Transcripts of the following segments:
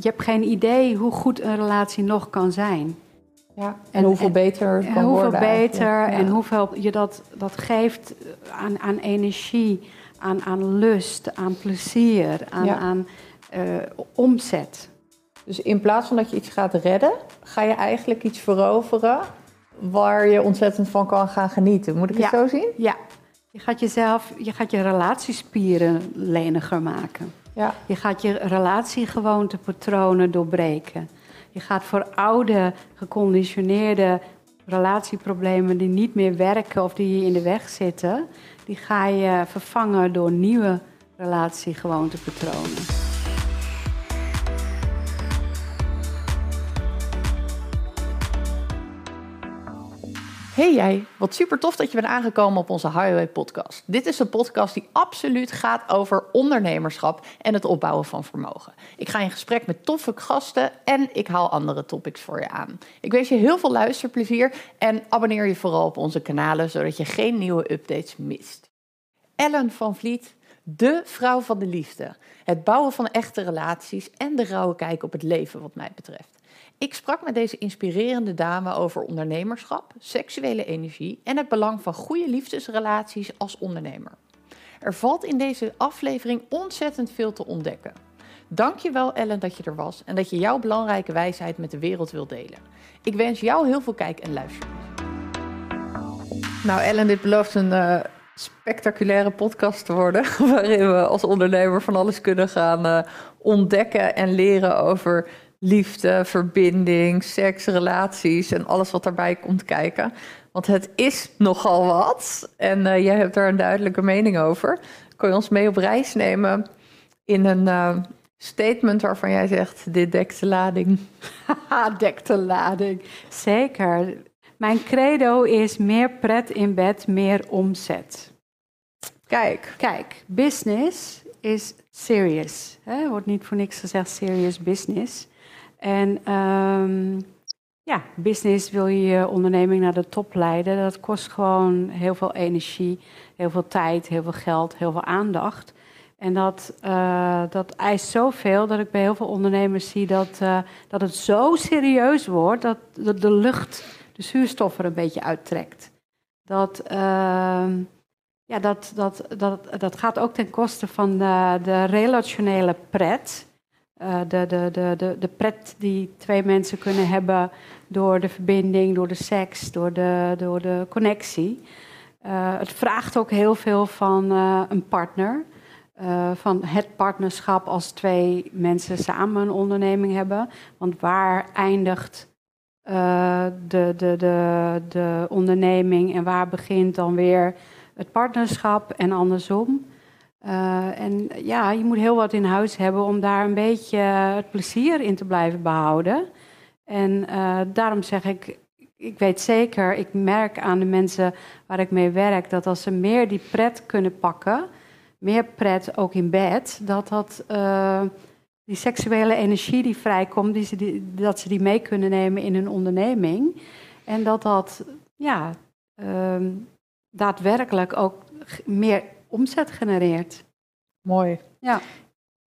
je hebt geen idee hoe goed een relatie nog kan zijn. Ja, en, hoeveel beter het kan hoeveel worden. beter en hoeveel je dat, dat geeft aan, aan energie, aan, aan lust, aan plezier, aan, aan uh, omzet. Dus in plaats van dat je iets gaat redden, ga je eigenlijk iets veroveren waar je ontzettend van kan gaan genieten. Moet ik het zo zien? Ja, je gaat jezelf, je gaat je relatiespieren leniger maken. Ja. Je gaat je relatiegewoontepatronen doorbreken. Je gaat voor oude, geconditioneerde relatieproblemen die niet meer werken of die je in de weg zitten, die ga je vervangen door nieuwe relatiegewoontepatronen. Hey jij, wat super tof dat je bent aangekomen op onze Highway Podcast. Dit is een podcast die absoluut gaat over ondernemerschap en het opbouwen van vermogen. Ik ga in gesprek met toffe gasten en ik haal andere topics voor je aan. Ik wens je heel veel luisterplezier en abonneer je vooral op onze kanalen zodat je geen nieuwe updates mist. Ellen van Vliet, de vrouw van de liefde. Het bouwen van echte relaties en de rauwe kijk op het leven wat mij betreft. Ik sprak met deze inspirerende dame over ondernemerschap, seksuele energie en het belang van goede liefdesrelaties als ondernemer. Er valt in deze aflevering ontzettend veel te ontdekken. Dankjewel Ellen dat je er was en dat je jouw belangrijke wijsheid met de wereld wilt delen. Ik wens jou heel veel kijk- en luister. Nou Ellen, dit belooft een uh, spectaculaire podcast te worden, waarin we als ondernemer van alles kunnen gaan uh, ontdekken en leren over liefde, verbinding, seks, relaties en alles wat daarbij komt kijken. Want het is nogal wat. En uh, jij hebt daar een duidelijke mening over. Kun je ons mee op reis nemen in een uh, statement waarvan jij zegt: dit dekt de lading? dekt de lading. Zeker. Mijn credo is meer pret in bed, meer omzet. Kijk. Kijk, business is serious. Er wordt niet voor niks gezegd serious business. En um, ja, business wil je je onderneming naar de top leiden. Dat kost gewoon heel veel energie, heel veel tijd, heel veel geld, heel veel aandacht. En dat, uh, dat eist zoveel dat ik bij heel veel ondernemers zie dat, uh, dat het zo serieus wordt dat de, lucht, de zuurstof er een beetje uittrekt. Dat, uh, ja, dat, dat, dat, dat gaat ook ten koste van de relationele pret. Uh, de, de, de, de, de pret die twee mensen kunnen hebben door de verbinding, door de seks, door de, door de connectie. Uh, het vraagt ook heel veel van uh, een partner. van het partnerschap als twee mensen samen een onderneming hebben. Want waar eindigt de, de, de, de onderneming en waar begint dan weer het partnerschap en andersom? Uh, en ja, je moet heel wat in huis hebben om daar een beetje het plezier in te blijven behouden. En uh, daarom zeg ik, ik weet zeker, ik merk aan de mensen waar ik mee werk, dat als ze meer die pret kunnen pakken, meer pret ook in bed, dat dat uh, die seksuele energie die vrijkomt, dat ze die mee kunnen nemen in hun onderneming. En dat dat ja, daadwerkelijk ook meer omzet genereert. Mooi. Ja.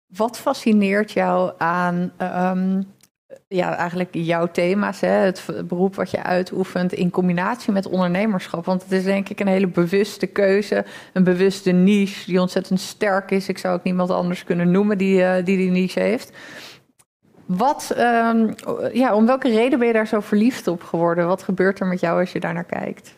Wat fascineert jou aan um, ja, eigenlijk jouw thema's, hè? het beroep wat je uitoefent in combinatie met ondernemerschap? Want het is denk ik een hele bewuste keuze, een bewuste niche die ontzettend sterk is. Ik zou ook niemand anders kunnen noemen die uh, die, die niche heeft. Wat, um, ja, om welke reden ben je daar zo verliefd op geworden? Wat gebeurt er met jou als je daar naar kijkt?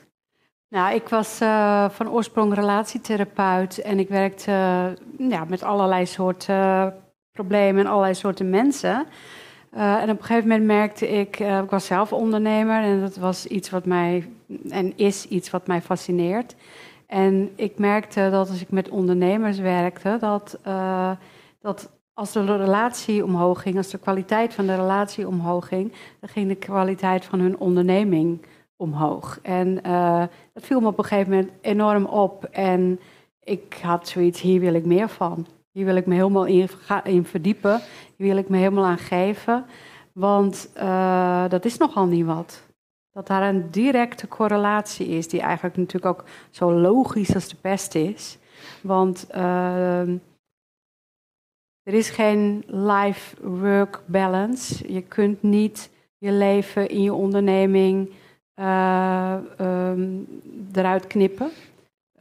Nou, ik was uh, van oorsprong relatietherapeut en ik werkte uh, ja, met allerlei soorten uh, problemen en allerlei soorten mensen. en op een gegeven moment merkte ik, ik was zelf ondernemer en dat was iets wat mij, en is iets wat mij fascineert. En ik merkte dat als ik met ondernemers werkte, dat, dat als de relatie omhoog ging, als de kwaliteit van de relatie omhoog ging, dan ging de kwaliteit van hun onderneming omhoog. En uh, dat viel me op een gegeven moment enorm op. En ik had zoiets, hier wil ik meer van. Hier wil ik me helemaal in, in verdiepen. Hier wil ik me helemaal aan geven. Want uh, dat is nogal niet wat. Dat daar een directe correlatie is, die eigenlijk natuurlijk ook zo logisch als de pest is. Want uh, er is geen life-work balance. Je kunt niet je leven in je onderneming um, eruit knippen,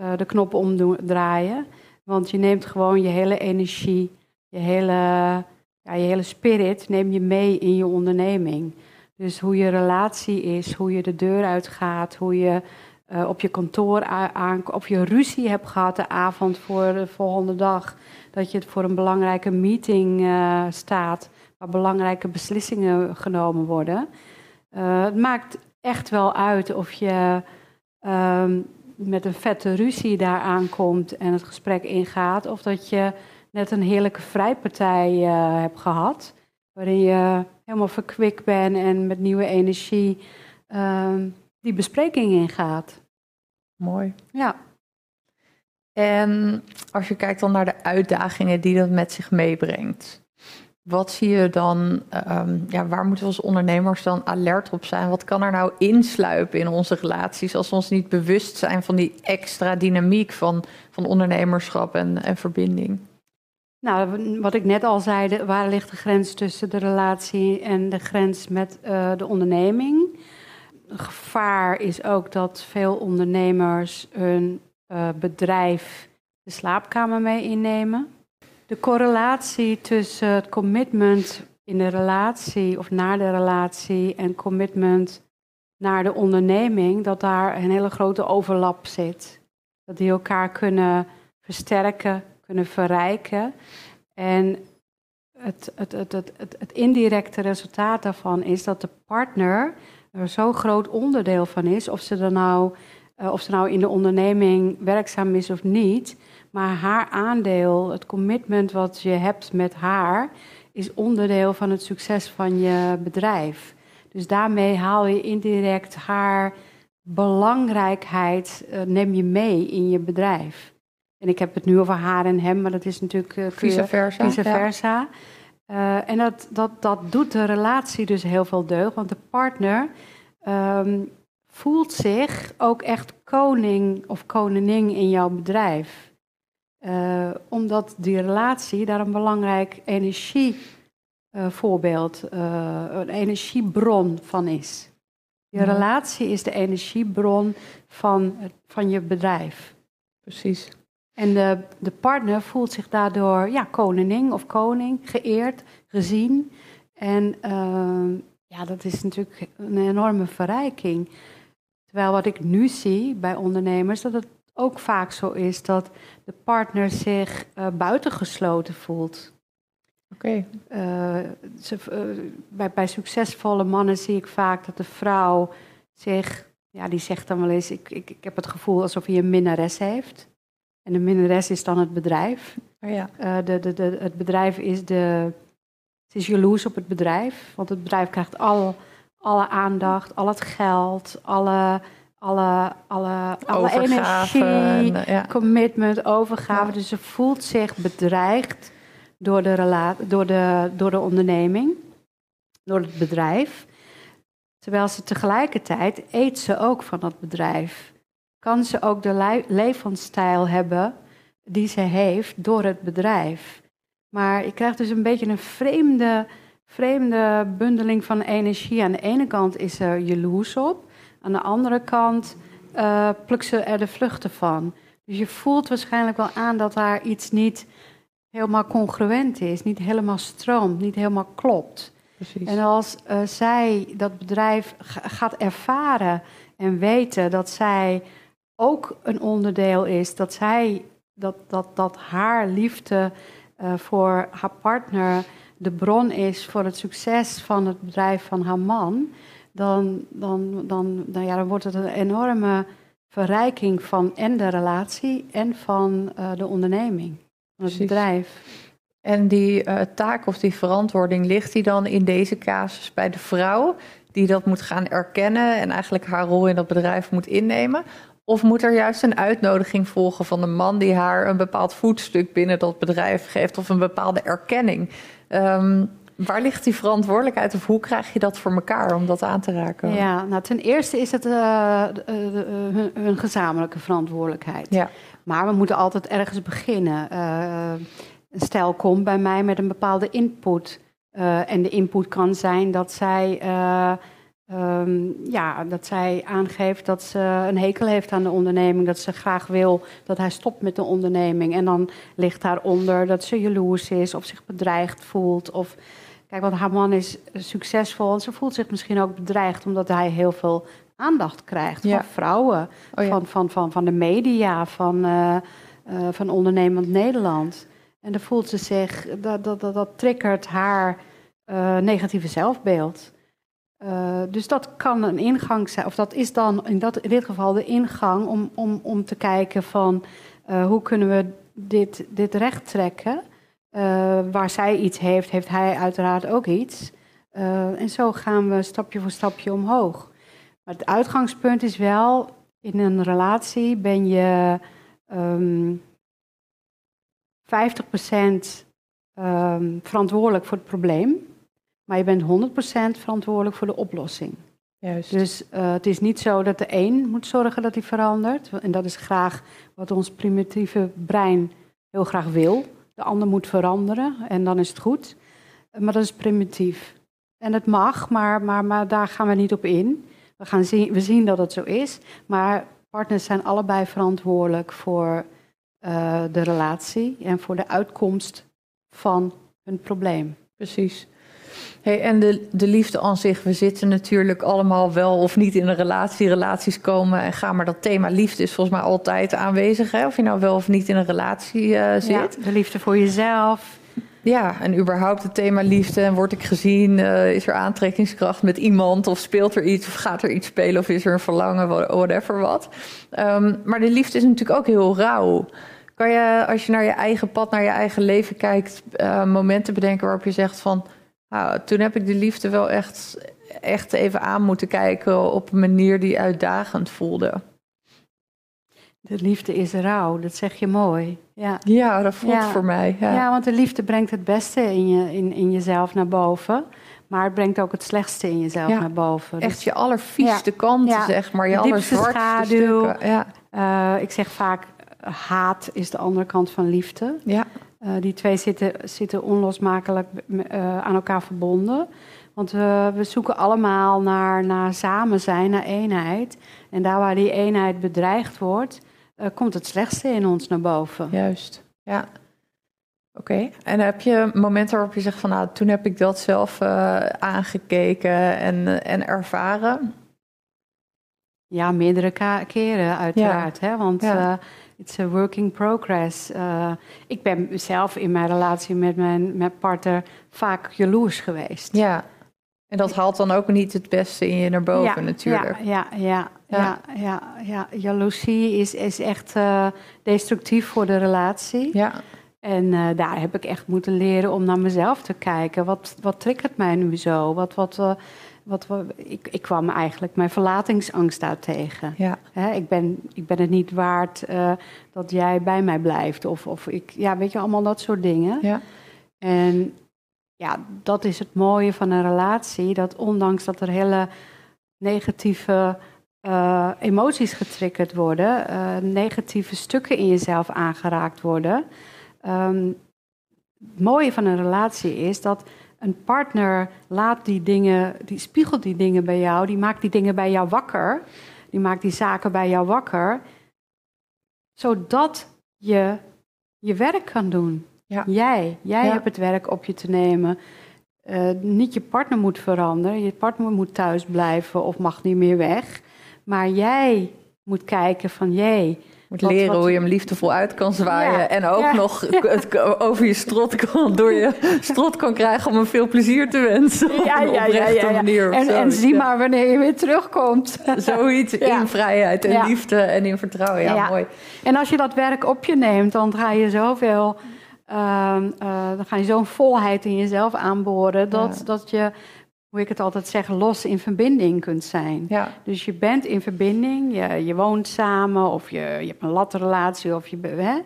uh, de knop omdraaien. Want je neemt gewoon je hele energie, je hele, ja, je hele spirit neem je mee in je onderneming. Dus hoe je relatie is, hoe je de deur uitgaat, hoe je uh, op je kantoor aan, of je ruzie hebt gehad de avond voor de volgende dag. Dat je voor een belangrijke meeting staat, waar belangrijke beslissingen genomen worden. Het maakt echt wel uit of je um, met een vette ruzie daar aankomt en het gesprek ingaat, of dat je net een heerlijke vrijpartij hebt gehad, waarin je helemaal verkwikt bent en met nieuwe energie. Um, die bespreking ingaat. Mooi. Ja. En als je kijkt dan naar de uitdagingen die dat met zich meebrengt. Wat zie je dan, um, ja, waar moeten we als ondernemers dan alert op zijn? Wat kan er nou insluipen in onze relaties als we ons niet bewust zijn van die extra dynamiek van, van ondernemerschap en, en verbinding? Nou, wat ik net al zei, waar ligt de grens tussen de relatie en de grens met uh, de onderneming? gevaar is ook dat veel ondernemers hun uh, bedrijf de slaapkamer mee innemen. De correlatie tussen het commitment in de relatie of naar de relatie en commitment naar de onderneming, dat daar een hele grote overlap zit. Dat die elkaar kunnen versterken, kunnen verrijken. En het, het, het, het, indirecte resultaat daarvan is dat de partner er zo'n groot onderdeel van is, of ze, er nou, uh, of ze nou in de onderneming werkzaam is of niet. Maar haar aandeel, het commitment wat je hebt met haar, is onderdeel van het succes van je bedrijf. Dus daarmee haal je indirect haar belangrijkheid, uh, neem je mee in je bedrijf. En ik heb het nu over haar en hem, maar dat is natuurlijk uh, vice versa. Vice versa. Ja. Uh, en dat, dat, dat doet de relatie dus heel veel deugd, want de partner um, voelt zich ook echt koning of koningin in jouw bedrijf. Uh, omdat die relatie daar een belangrijk energievoorbeeld, uh, uh, een energiebron van is. Je ja. relatie is de energiebron van, van je bedrijf. Precies. En de, de partner voelt zich daardoor ja, koningin of koning, geëerd, gezien. En uh, ja, dat is natuurlijk een enorme verrijking. Terwijl wat ik nu zie bij ondernemers, dat het ook vaak zo is dat de partner zich uh, buitengesloten voelt. Oké. Okay. Uh, uh, bij, bij succesvolle mannen zie ik vaak dat de vrouw zich, ja, die zegt dan wel eens: ik, ik, ik heb het gevoel alsof hij een minnares heeft. En de minnares is dan het bedrijf. Oh ja. Uh, de, de, de, het bedrijf is de. Ze is jaloers op het bedrijf, want het bedrijf krijgt al, alle aandacht, al het geld, alle, alle, alle, alle energie, en, ja. commitment, overgave. Ja. Dus ze voelt zich bedreigd door de, door, de, door de onderneming, door het bedrijf. Terwijl ze tegelijkertijd eet ze ook van dat bedrijf kan ze ook de levensstijl hebben die ze heeft door het bedrijf. Maar je krijgt dus een beetje een vreemde, vreemde bundeling van energie. Aan de ene kant is er jaloers op, aan de andere kant uh, plukt ze er de vluchten van. Dus je voelt waarschijnlijk wel aan dat daar iets niet helemaal congruent is, niet helemaal stroomt, niet helemaal klopt. Precies. En als uh, zij dat bedrijf gaat ervaren en weten dat zij ook een onderdeel is dat zij, dat, dat, dat haar liefde uh, voor haar partner de bron is voor het succes van het bedrijf van haar man, dan, dan, dan, nou ja, dan wordt het een enorme verrijking van en de relatie en van uh, de onderneming, van het Precies. bedrijf. En die uh, taak of die verantwoording ligt die dan in deze casus bij de vrouw, die dat moet gaan erkennen en eigenlijk haar rol in dat bedrijf moet innemen? Of moet er juist een uitnodiging volgen van een man die haar een bepaald voetstuk binnen dat bedrijf geeft of een bepaalde erkenning? Um, waar ligt die verantwoordelijkheid of hoe krijg je dat voor elkaar om dat aan te raken? Ja, nou ten eerste is het uh, uh, hun, hun, gezamenlijke verantwoordelijkheid. Ja. Maar we moeten altijd ergens beginnen. Een stijl komt bij mij met een bepaalde input. En de input kan zijn dat zij, um, ja, dat zij aangeeft dat ze een hekel heeft aan de onderneming. Dat ze graag wil dat hij stopt met de onderneming. En dan ligt daaronder dat ze jaloers is of zich bedreigd voelt. Of, kijk, want haar man is succesvol en ze voelt zich misschien ook bedreigd omdat hij heel veel aandacht krijgt van vrouwen, oh ja. van, van, van, van de media, van, uh, van ondernemend Nederland. En dan voelt ze zich, dat, dat, dat, dat triggert haar uh, negatieve zelfbeeld. Dus dat kan een ingang zijn, of dat is dan in, dat, in dit geval de ingang om, om, om te kijken van hoe kunnen we dit, dit recht trekken. Waar zij iets heeft, heeft hij uiteraard ook iets. en zo gaan we stapje voor stapje omhoog. Maar het uitgangspunt is wel, in een relatie ben je um, 50% um, verantwoordelijk voor het probleem, maar je bent 100% verantwoordelijk voor de oplossing. Juist. Dus uh, het is niet zo dat de een moet zorgen dat hij verandert. En dat is graag wat ons primitieve brein heel graag wil. De ander moet veranderen en dan is het goed. Maar dat is primitief. En het mag, maar, maar, maar daar gaan we niet op in. We, gaan zien, we zien dat het zo is. Maar partners zijn allebei verantwoordelijk voor uh, de relatie en voor de uitkomst van hun probleem. Precies. Hey, en de, de liefde aan zich, we zitten natuurlijk allemaal wel of niet in een relatie, relaties komen en gaan, maar dat thema liefde is volgens mij altijd aanwezig, hè? of je nou wel of niet in een relatie uh, zit. Ja, de liefde voor jezelf. Ja, en überhaupt het thema liefde, en word ik gezien, uh, is er aantrekkingskracht met iemand, of speelt er iets, of gaat er iets spelen, of is er een verlangen, whatever wat. Um, maar de liefde is natuurlijk ook heel rauw. Kan je, als je naar je eigen pad, naar je eigen leven kijkt, uh, momenten bedenken waarop je zegt van, nou, toen heb ik de liefde wel echt, echt even aan moeten kijken op een manier die uitdagend voelde. De liefde is rauw, dat zeg je mooi. Ja, ja dat voelt voor mij. Ja. ja. want de liefde brengt het beste in, je, in, in jezelf naar boven. Maar het brengt ook het slechtste in jezelf naar boven. Echt dus je allervieste kanten, zeg maar. Je allerzwartste. Ja. Uh, ik zeg vaak, haat is de andere kant van liefde. Ja. Uh, die twee zitten, zitten onlosmakelijk uh, aan elkaar verbonden. Want we, we zoeken allemaal naar, naar samen zijn, naar eenheid. En daar waar die eenheid bedreigd wordt, uh, komt het slechtste in ons naar boven. Juist, ja. Oké, en heb je momenten waarop je zegt van nou, toen heb ik dat zelf aangekeken en, en ervaren? Ja, meerdere keren uiteraard. Ja. Hè? Want ja. It's a working progress. Uh, ik ben zelf in mijn relatie met mijn met partner vaak jaloers geweest. Ja, en dat haalt dan ook niet het beste in je naar boven ja, natuurlijk. Ja, ja, ja, ja, ja, ja, Jaloezie is, is echt uh, destructief voor de relatie. Ja. En uh, daar heb ik echt moeten leren om naar mezelf te kijken. Wat, wat triggert mij nu zo? Wat, wat, wat, ik, ik kwam eigenlijk mijn verlatingsangst daar tegen. Ja. ik, ben, ik ben het niet waard uh, dat jij bij mij blijft. Of, of ik, ja, weet je, allemaal dat soort dingen. Ja. En ja, dat is het mooie van een relatie. Dat ondanks dat er hele negatieve uh, emoties getriggerd worden, uh, negatieve stukken in jezelf aangeraakt worden. Um, het mooie van een relatie is dat een partner laat die dingen, die spiegelt die dingen bij jou, die maakt die dingen bij jou wakker, die maakt die zaken bij jou wakker, zodat je je werk kan doen. Ja. Jij, jij hebt het werk op je te nemen. Uh, niet je partner moet veranderen, je partner moet thuis blijven of mag niet meer weg, maar jij moet kijken van jee moet leren hoe je hem liefdevol uit kan zwaaien. en ook nog het over je strot kan, door je strot kan krijgen om hem veel plezier te wensen. Ja, ja, ja, ja, Manier en, en, zie maar wanneer je weer terugkomt. Zoiets in vrijheid en liefde en in vertrouwen. Ja, mooi. En als je dat werk op je neemt, dan ga je zoveel. Uh, uh, dan ga je zo'n volheid in jezelf aanboren dat, dat je hoe ik het altijd zeg, los in verbinding kunt zijn. Ja. Dus je bent in verbinding, je, je woont samen of je, je hebt een latrelatie, of je, hè,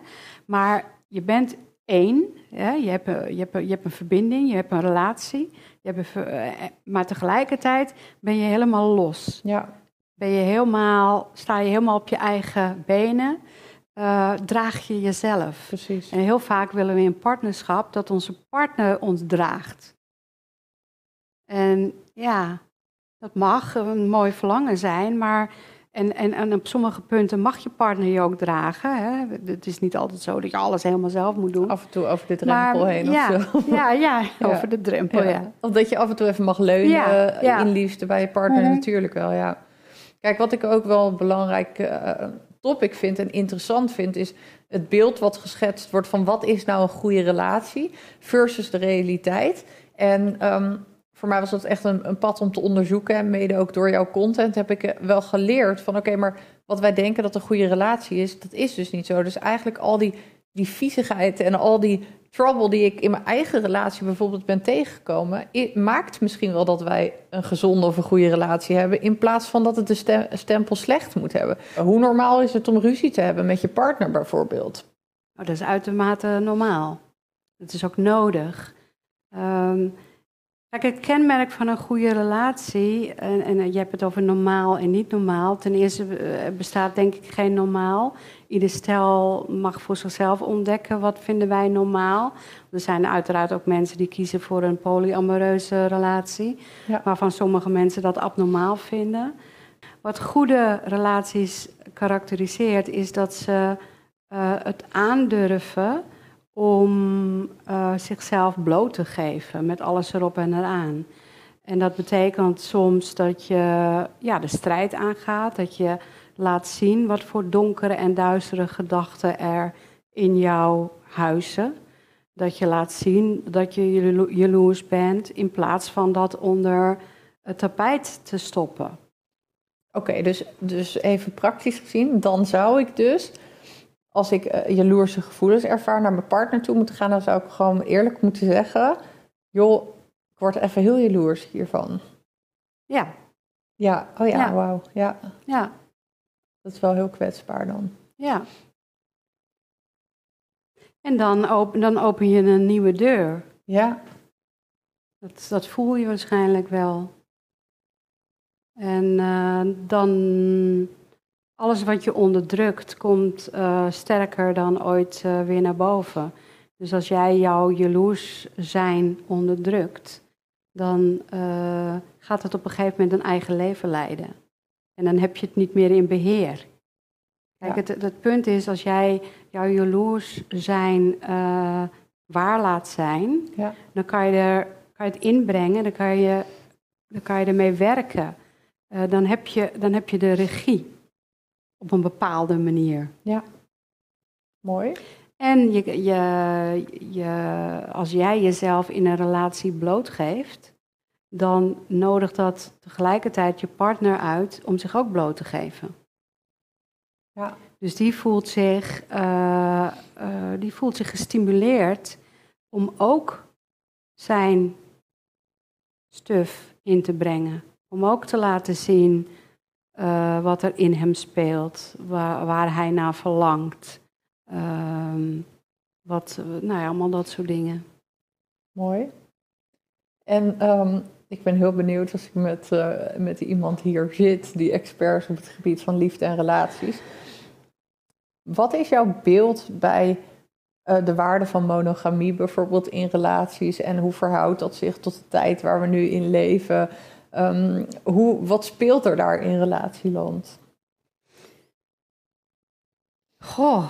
maar je bent één. Hè, je, hebt, je, hebt, je hebt een verbinding, je hebt een relatie, je hebt een, eh, maar tegelijkertijd ben je helemaal los. Ja. Ben je helemaal, sta je helemaal op je eigen benen. eh, draag je jezelf. Precies. En heel vaak willen we in partnerschap dat onze partner ons draagt. En ja, dat mag een mooi verlangen zijn, maar en, en, en op sommige punten mag je partner je ook dragen. Hè? Het is niet altijd zo dat je alles helemaal zelf moet doen. Af en toe over de drempel heen ja, of zo. Ja, ja, Ja. over de drempel, ja. Of dat je af en toe even mag leunen in liefde bij je partner Mhm. natuurlijk wel, ja. Kijk, wat ik ook wel een belangrijk eh, topic vind en interessant vind... is het beeld wat geschetst wordt van wat is nou een goede relatie... versus de realiteit. En ehm, voor mij was dat echt een, een pad om te onderzoeken. En mede ook door jouw content heb ik eh, wel geleerd van... oké, maar wat wij denken dat een goede relatie is, dat is dus niet zo. Dus eigenlijk al die, die viezigheid en al die trouble die ik in mijn eigen relatie bijvoorbeeld ben tegengekomen, maakt misschien wel dat wij een gezonde of een goede relatie hebben, in plaats van dat het de stem- stempel slecht moet hebben. Hoe normaal is het om ruzie te hebben met je partner bijvoorbeeld? Oh, dat is uitermate normaal. Het is ook nodig. Ehm, kijk, het kenmerk van een goede relatie, en, en je hebt het over normaal en niet normaal. Ten eerste eh, bestaat denk ik geen normaal. Ieder stel mag voor zichzelf ontdekken wat vinden wij normaal. Er zijn uiteraard ook mensen die kiezen voor een polyamoreuze relatie, Ja. waarvan sommige mensen dat abnormaal vinden. Wat goede relaties karakteriseert, is dat ze eh, het aandurven om eh, zichzelf bloot te geven met alles erop en eraan. En dat betekent soms dat je ja, de strijd aangaat, dat je laat zien wat voor donkere en duistere gedachten er in jou huizen. Dat je laat zien dat je jalo- jaloers bent in plaats van dat onder het tapijt te stoppen. Oké, dus, dus even praktisch gezien, dan zou ik dus, als ik eh, jaloerse gevoelens ervaar, naar mijn partner toe moeten gaan, dan zou ik gewoon eerlijk moeten zeggen, joh, ik word even heel jaloers hiervan. Ja, Ja, oh ja, Ja. wauw, ja, ja, dat is wel heel kwetsbaar dan. ja. En dan open, dan open je een nieuwe deur. Ja, Dat, dat voel je waarschijnlijk wel. En eh, dan alles wat je onderdrukt komt eh, sterker dan ooit eh, weer naar boven. Dus als jij jouw jaloers zijn onderdrukt, dan eh, gaat het op een gegeven moment een eigen leven leiden. En dan heb je het niet meer in beheer. Kijk, Ja. het, het punt is, als jij jouw jaloers zijn waar laat zijn, ja, dan kan je, er, kan je het inbrengen, dan kan je, dan kan je ermee werken. Dan, heb je, dan heb je de regie op een bepaalde manier. mooi. En je, je, je, als jij jezelf in een relatie blootgeeft, dan nodigt dat tegelijkertijd je partner uit om zich ook bloot te geven. Ja. Dus die voelt zich, eh, eh, die voelt zich gestimuleerd om ook zijn stuf in te brengen. Om ook te laten zien eh, wat er in hem speelt, waar, waar hij naar verlangt. Ehm, wat, nou ja, allemaal dat soort dingen. Mooi. En ehm, ik ben heel benieuwd als ik met, eh, met iemand hier zit die expert is op het gebied van liefde en relaties. Wat is jouw beeld bij eh, de waarde van monogamie bijvoorbeeld in relaties en hoe verhoudt dat zich tot de tijd waar we nu in leven? Ehm, hoe, wat speelt er daar in relatieland? Goh,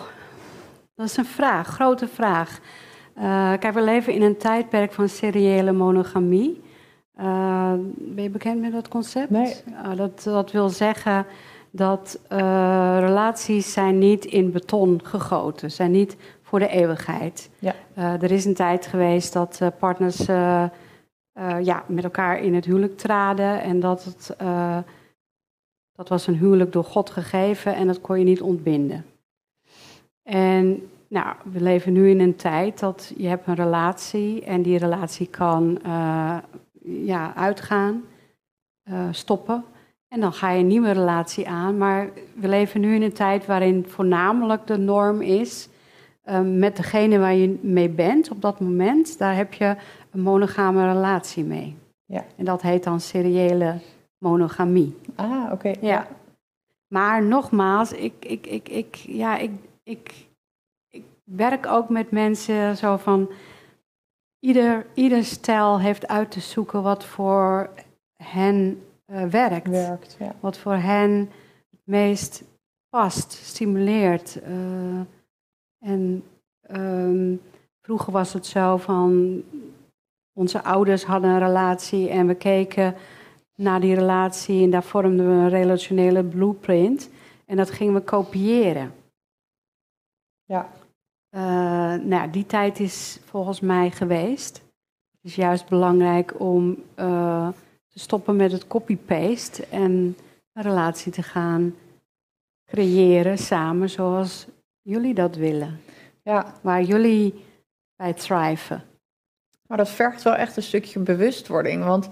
dat is een vraag, grote vraag. Eh, kijk, we leven in een tijdperk van seriële monogamie. Eh, ben je bekend met dat concept? Nee. Uh, dat, dat wil zeggen dat eh, relaties zijn niet in beton gegoten, zijn niet voor de eeuwigheid. Ja. Er is een tijd geweest dat partners eh, ja, met elkaar in het huwelijk traden en dat het, eh, dat was een huwelijk door God gegeven en dat kon je niet ontbinden. En nou, we leven nu in een tijd dat je hebt een relatie en die relatie kan eh, ja, uitgaan, stoppen. En dan ga je een nieuwe relatie aan. Maar we leven nu in een tijd waarin voornamelijk de norm is met degene waar je mee bent op dat moment, daar heb je een monogame relatie mee. Ja. En dat heet dan seriële monogamie. Ah, oké. Ja. Maar nogmaals, ik, ik, ik, ik, ja, ik, ik, ik werk ook met mensen zo van. Ieder, ieder stijl heeft uit te zoeken wat voor hen uh, werkt. werkt ja. Wat voor hen het meest past, stimuleert. Uh, en um, vroeger was het zo van. Onze ouders hadden een relatie en we keken naar die relatie en daar vormden we een relationele blueprint. En dat gingen we kopiëren. Ja. Uh, nou, die tijd is volgens mij geweest. Het is juist belangrijk om uh, te stoppen met het copy-paste en een relatie te gaan creëren samen zoals jullie dat willen. Ja. Waar jullie bij thriven. Maar dat vergt wel echt een stukje bewustwording. Want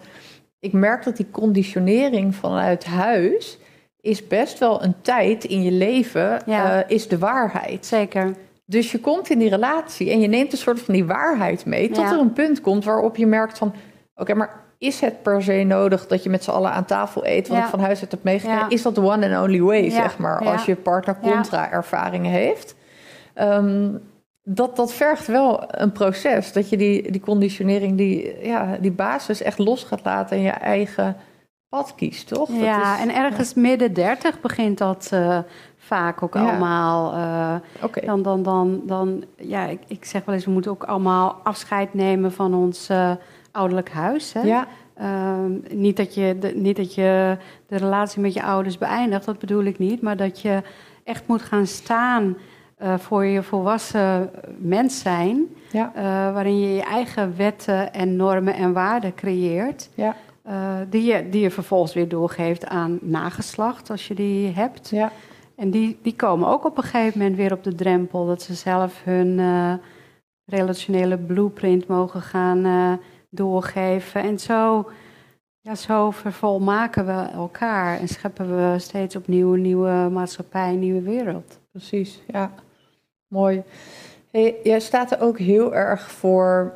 ik merk dat die conditionering vanuit huis is best wel een tijd in je leven, Ja. eh, is de waarheid. Zeker. Dus je komt in die relatie en je neemt een soort van die waarheid mee, tot Ja. er een punt komt waarop je merkt van, oké, maar is het per se nodig dat je met z'n allen aan tafel eet, wat Ja. ik van huis uit heb meegekregen? Is dat the one and only way, zeg maar, als je partner Ja. contra-ervaringen heeft? Ehm, dat, dat vergt wel een proces, dat je die, die conditionering, die, ja, die basis echt los gaat laten en je eigen pad kiest, toch? Dat ja, is- en ergens midden dertig begint dat eh, vaak ook Ja. allemaal. Oké, dan, dan, dan, dan, ja, ik, ik zeg wel eens, we moeten ook allemaal afscheid nemen van ons eh, ouderlijk huis. Hè? ja, Ehm, niet, dat je de, niet dat je de relatie met je ouders beëindigt, dat bedoel ik niet. Maar dat je echt moet gaan staan eh, voor je volwassen mens zijn. ja, eh, waarin je je eigen wetten en normen en waarden creëert. ja, eh, die, je, die je vervolgens weer doorgeeft aan nageslacht, als je die hebt. ja, En die, die komen ook op een gegeven moment weer op de drempel. Dat ze zelf hun relationele blueprint mogen gaan doorgeven. En zo, ja, zo vervolmaken we elkaar. En scheppen we steeds opnieuw een nieuwe maatschappij, een nieuwe wereld. precies. Ja, mooi. Hey, jij staat er ook heel erg voor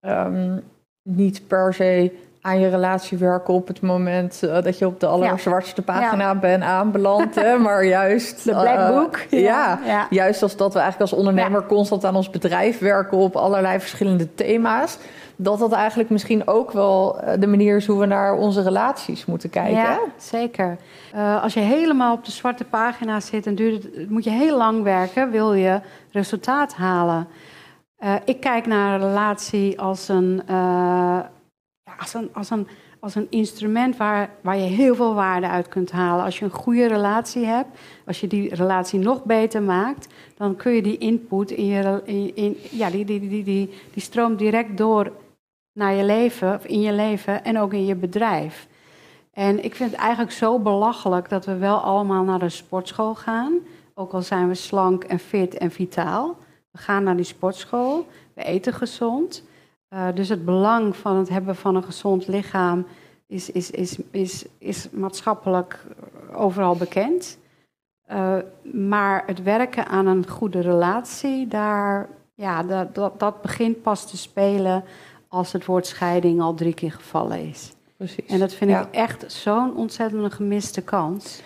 ehm, niet per se aan je relatie werken op het moment eh, dat je op de allerzwartste pagina bent aanbeland, hè, maar juist... De black eh, book. ja, ja. juist als dat we eigenlijk als ondernemer constant aan ons bedrijf werken op allerlei verschillende thema's, dat dat eigenlijk misschien ook wel eh, de manier is hoe we naar onze relaties moeten kijken. Ja, zeker. Eh, als je helemaal op de zwarte pagina zit, dan duurt het, moet je heel lang werken, wil je resultaat halen. Eh, ik kijk naar een relatie als een, ja, als een, als een, als een instrument waar, waar je heel veel waarde uit kunt halen. Als je een goede relatie hebt, als je die relatie nog beter maakt, dan kun je die input in je, in, in, ja, die, die, die, die, die stroomt direct door naar je leven, of in je leven en ook in je bedrijf. En ik vind het eigenlijk zo belachelijk dat we wel allemaal naar de sportschool gaan. Ook al zijn we slank en fit en vitaal. We gaan naar die sportschool, we eten gezond. Eh, dus het belang van het hebben van een gezond lichaam is, is, is, is, is maatschappelijk overal bekend. Eh, maar het werken aan een goede relatie, daar, ja, dat, dat, dat begint pas te spelen als het woord scheiding al drie keer gevallen is. Precies. En dat vind Ja. ik echt zo'n ontzettende gemiste kans.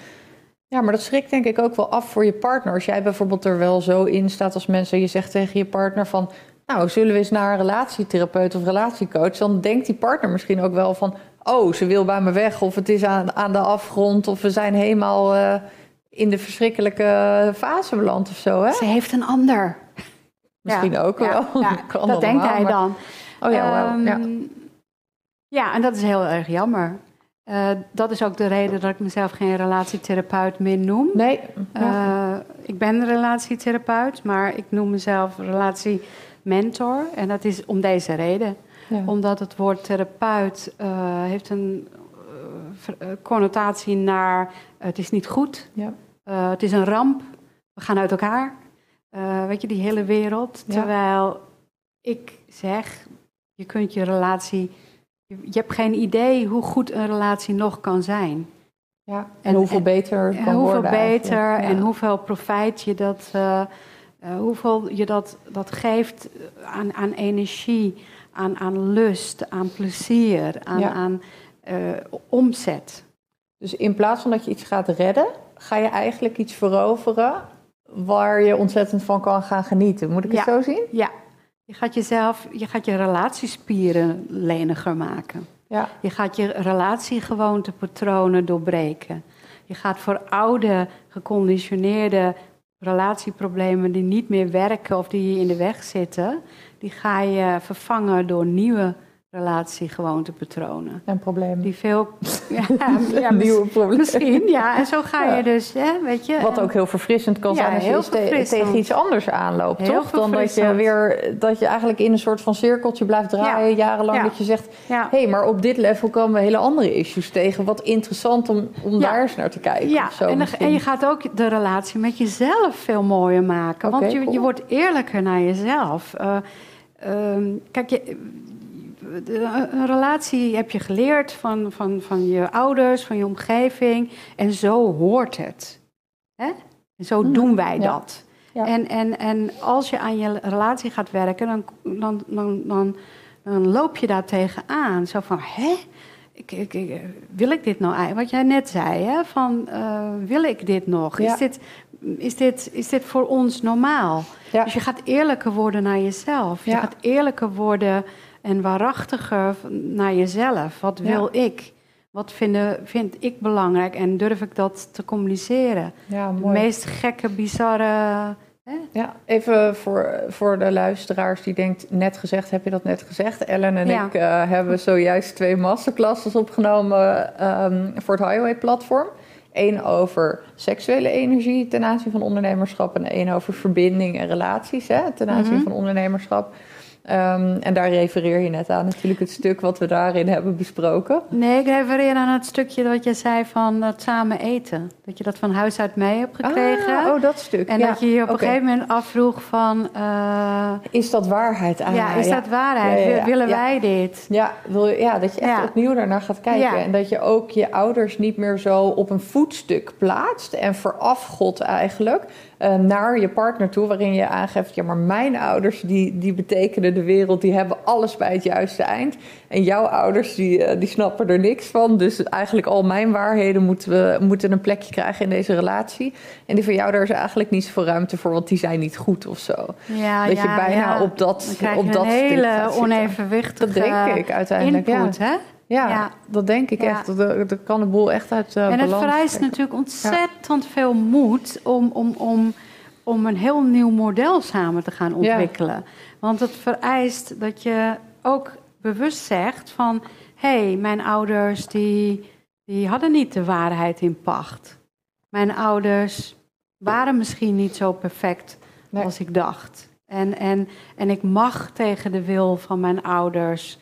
Ja, maar dat schrikt denk ik ook wel af voor je partner. Als jij bijvoorbeeld er wel zo in staat als mensen, je zegt tegen je partner van, nou, zullen we eens naar een relatietherapeut of relatiecoach, dan denkt die partner misschien ook wel van, oh, ze wil bij me weg, of het is aan, aan de afgrond, of we zijn helemaal eh, in de verschrikkelijke fase beland of zo, hè? Ze heeft een ander. Misschien Ja, ook wel. ja, dat denkt hij maar- dan. Oh ja, ja. Ehm, ja, en dat is heel erg jammer. Eh, dat is ook de reden dat ik mezelf geen relatietherapeut meer noem. Nee, ja. Eh, ik ben relatietherapeut, maar ik noem mezelf relatiementor. En dat is om deze reden. ja. Omdat het woord therapeut eh, heeft een connotatie naar het is niet goed, Ja. het is een ramp, we gaan uit elkaar. Weet je, die hele wereld. Ja. Terwijl ik zeg, je kunt je relatie... Je, hebt geen idee hoe goed een relatie nog kan zijn. ja. En, en- hoeveel en- beter En kan hoeveel worden beter Ja. en hoeveel profijt je dat, eh, eh, hoeveel je dat, dat geeft aan, aan energie, aan, aan lust, aan plezier, aan, Ja. aan eh, omzet. Dus in plaats van dat je iets gaat redden, ga je eigenlijk iets veroveren waar je ontzettend van kan gaan genieten. Moet ik het zo zien? Ja. Je gaat jezelf, je gaat je relatiespieren leniger maken. Ja. Je gaat je relatiegewoontepatronen doorbreken. Je gaat voor oude, geconditioneerde relatieproblemen die niet meer werken of die je in de weg zitten, die ga je vervangen door nieuwe relatiegewoontepatronen. En problemen. Die veel... Ja, ja Nieuwe problemen. Misschien, ja. En zo ga je dus, hè, weet je... Wat ook heel verfrissend kan zijn als je te tegen iets anders aanloopt, heel toch? Dan dat je weer, dat je eigenlijk in een soort van cirkeltje blijft draaien, jarenlang. Dat je zegt, hé, hey, maar op dit level komen we hele andere issues tegen. Wat interessant om, om daar eens naar te kijken. Ja, zo, en, en, je gaat ook de relatie met jezelf veel mooier maken. want je, je wordt eerlijker naar jezelf. Uh, kijk, je, een relatie heb je geleerd van, van, van je ouders, van je omgeving. En zo hoort het. Hè? En zo mhm. doen wij dat. En, en, en als je aan je relatie gaat werken, dan, dan, dan, dan, dan loop je daar tegenaan. Zo van, hè? Ik, ik, wil ik dit nou eigenlijk? Wat jij net zei, hè? Van, uh, wil ik dit nog? Is, dit, is, dit, is dit voor ons normaal? Dus je gaat eerlijker worden naar jezelf. Je gaat eerlijker worden en waarachtiger naar jezelf. Wat wil ik? Wat vinden, vind ik belangrijk en durf ik dat te communiceren? Ja, mooi. De meest gekke, bizarre. Hè? Ja, even voor, voor de luisteraars die denkt, net gezegd, heb je dat net gezegd? Ellen en ik uh, hebben zojuist twee masterclasses opgenomen um, voor het Highway-platform. Eén over seksuele energie ten aanzien van ondernemerschap en één over verbinding en relaties hè, ten aanzien mhm. van ondernemerschap. Um, en daar refereer je net aan, natuurlijk het stuk wat we daarin hebben besproken. Nee, ik refereer aan het stukje dat je zei van het samen eten. Dat je dat van huis uit mee hebt gekregen. Ah, oh, dat stuk. En dat je je op een gegeven moment afvroeg van... Uh, is dat waarheid? Ah, ja, is dat waarheid? Willen wij dit? Ja, wil, ja, dat je echt opnieuw daarnaar gaat kijken. En dat je ook je ouders niet meer zo op een voetstuk plaatst en verafgod eigenlijk... Uh, naar je partner toe, waarin je aangeeft: ja, maar mijn ouders die, die betekenen de wereld, die hebben alles bij het juiste eind. En jouw ouders die, uh, die snappen er niks van. Dus eigenlijk al mijn waarheden moeten, we, moeten een plekje krijgen in deze relatie. En die van jou, daar is eigenlijk niet zoveel ruimte voor, want die zijn niet goed of zo. Ja, dat ja, je bijna op dat, op dat een hele onevenwichtige dat denk ik uiteindelijk, input, hè? Ja, dat denk ik echt. Dat, dat, kan de boel echt uit uh, En het vereist natuurlijk ontzettend veel moed om, om, om, om een heel nieuw model samen te gaan ontwikkelen. Want het vereist dat je ook bewust zegt van... hé, hey, mijn ouders die, die hadden niet de waarheid in pacht. Mijn ouders waren misschien niet zo perfect als ik dacht. En, en, en ik mag tegen de wil van mijn ouders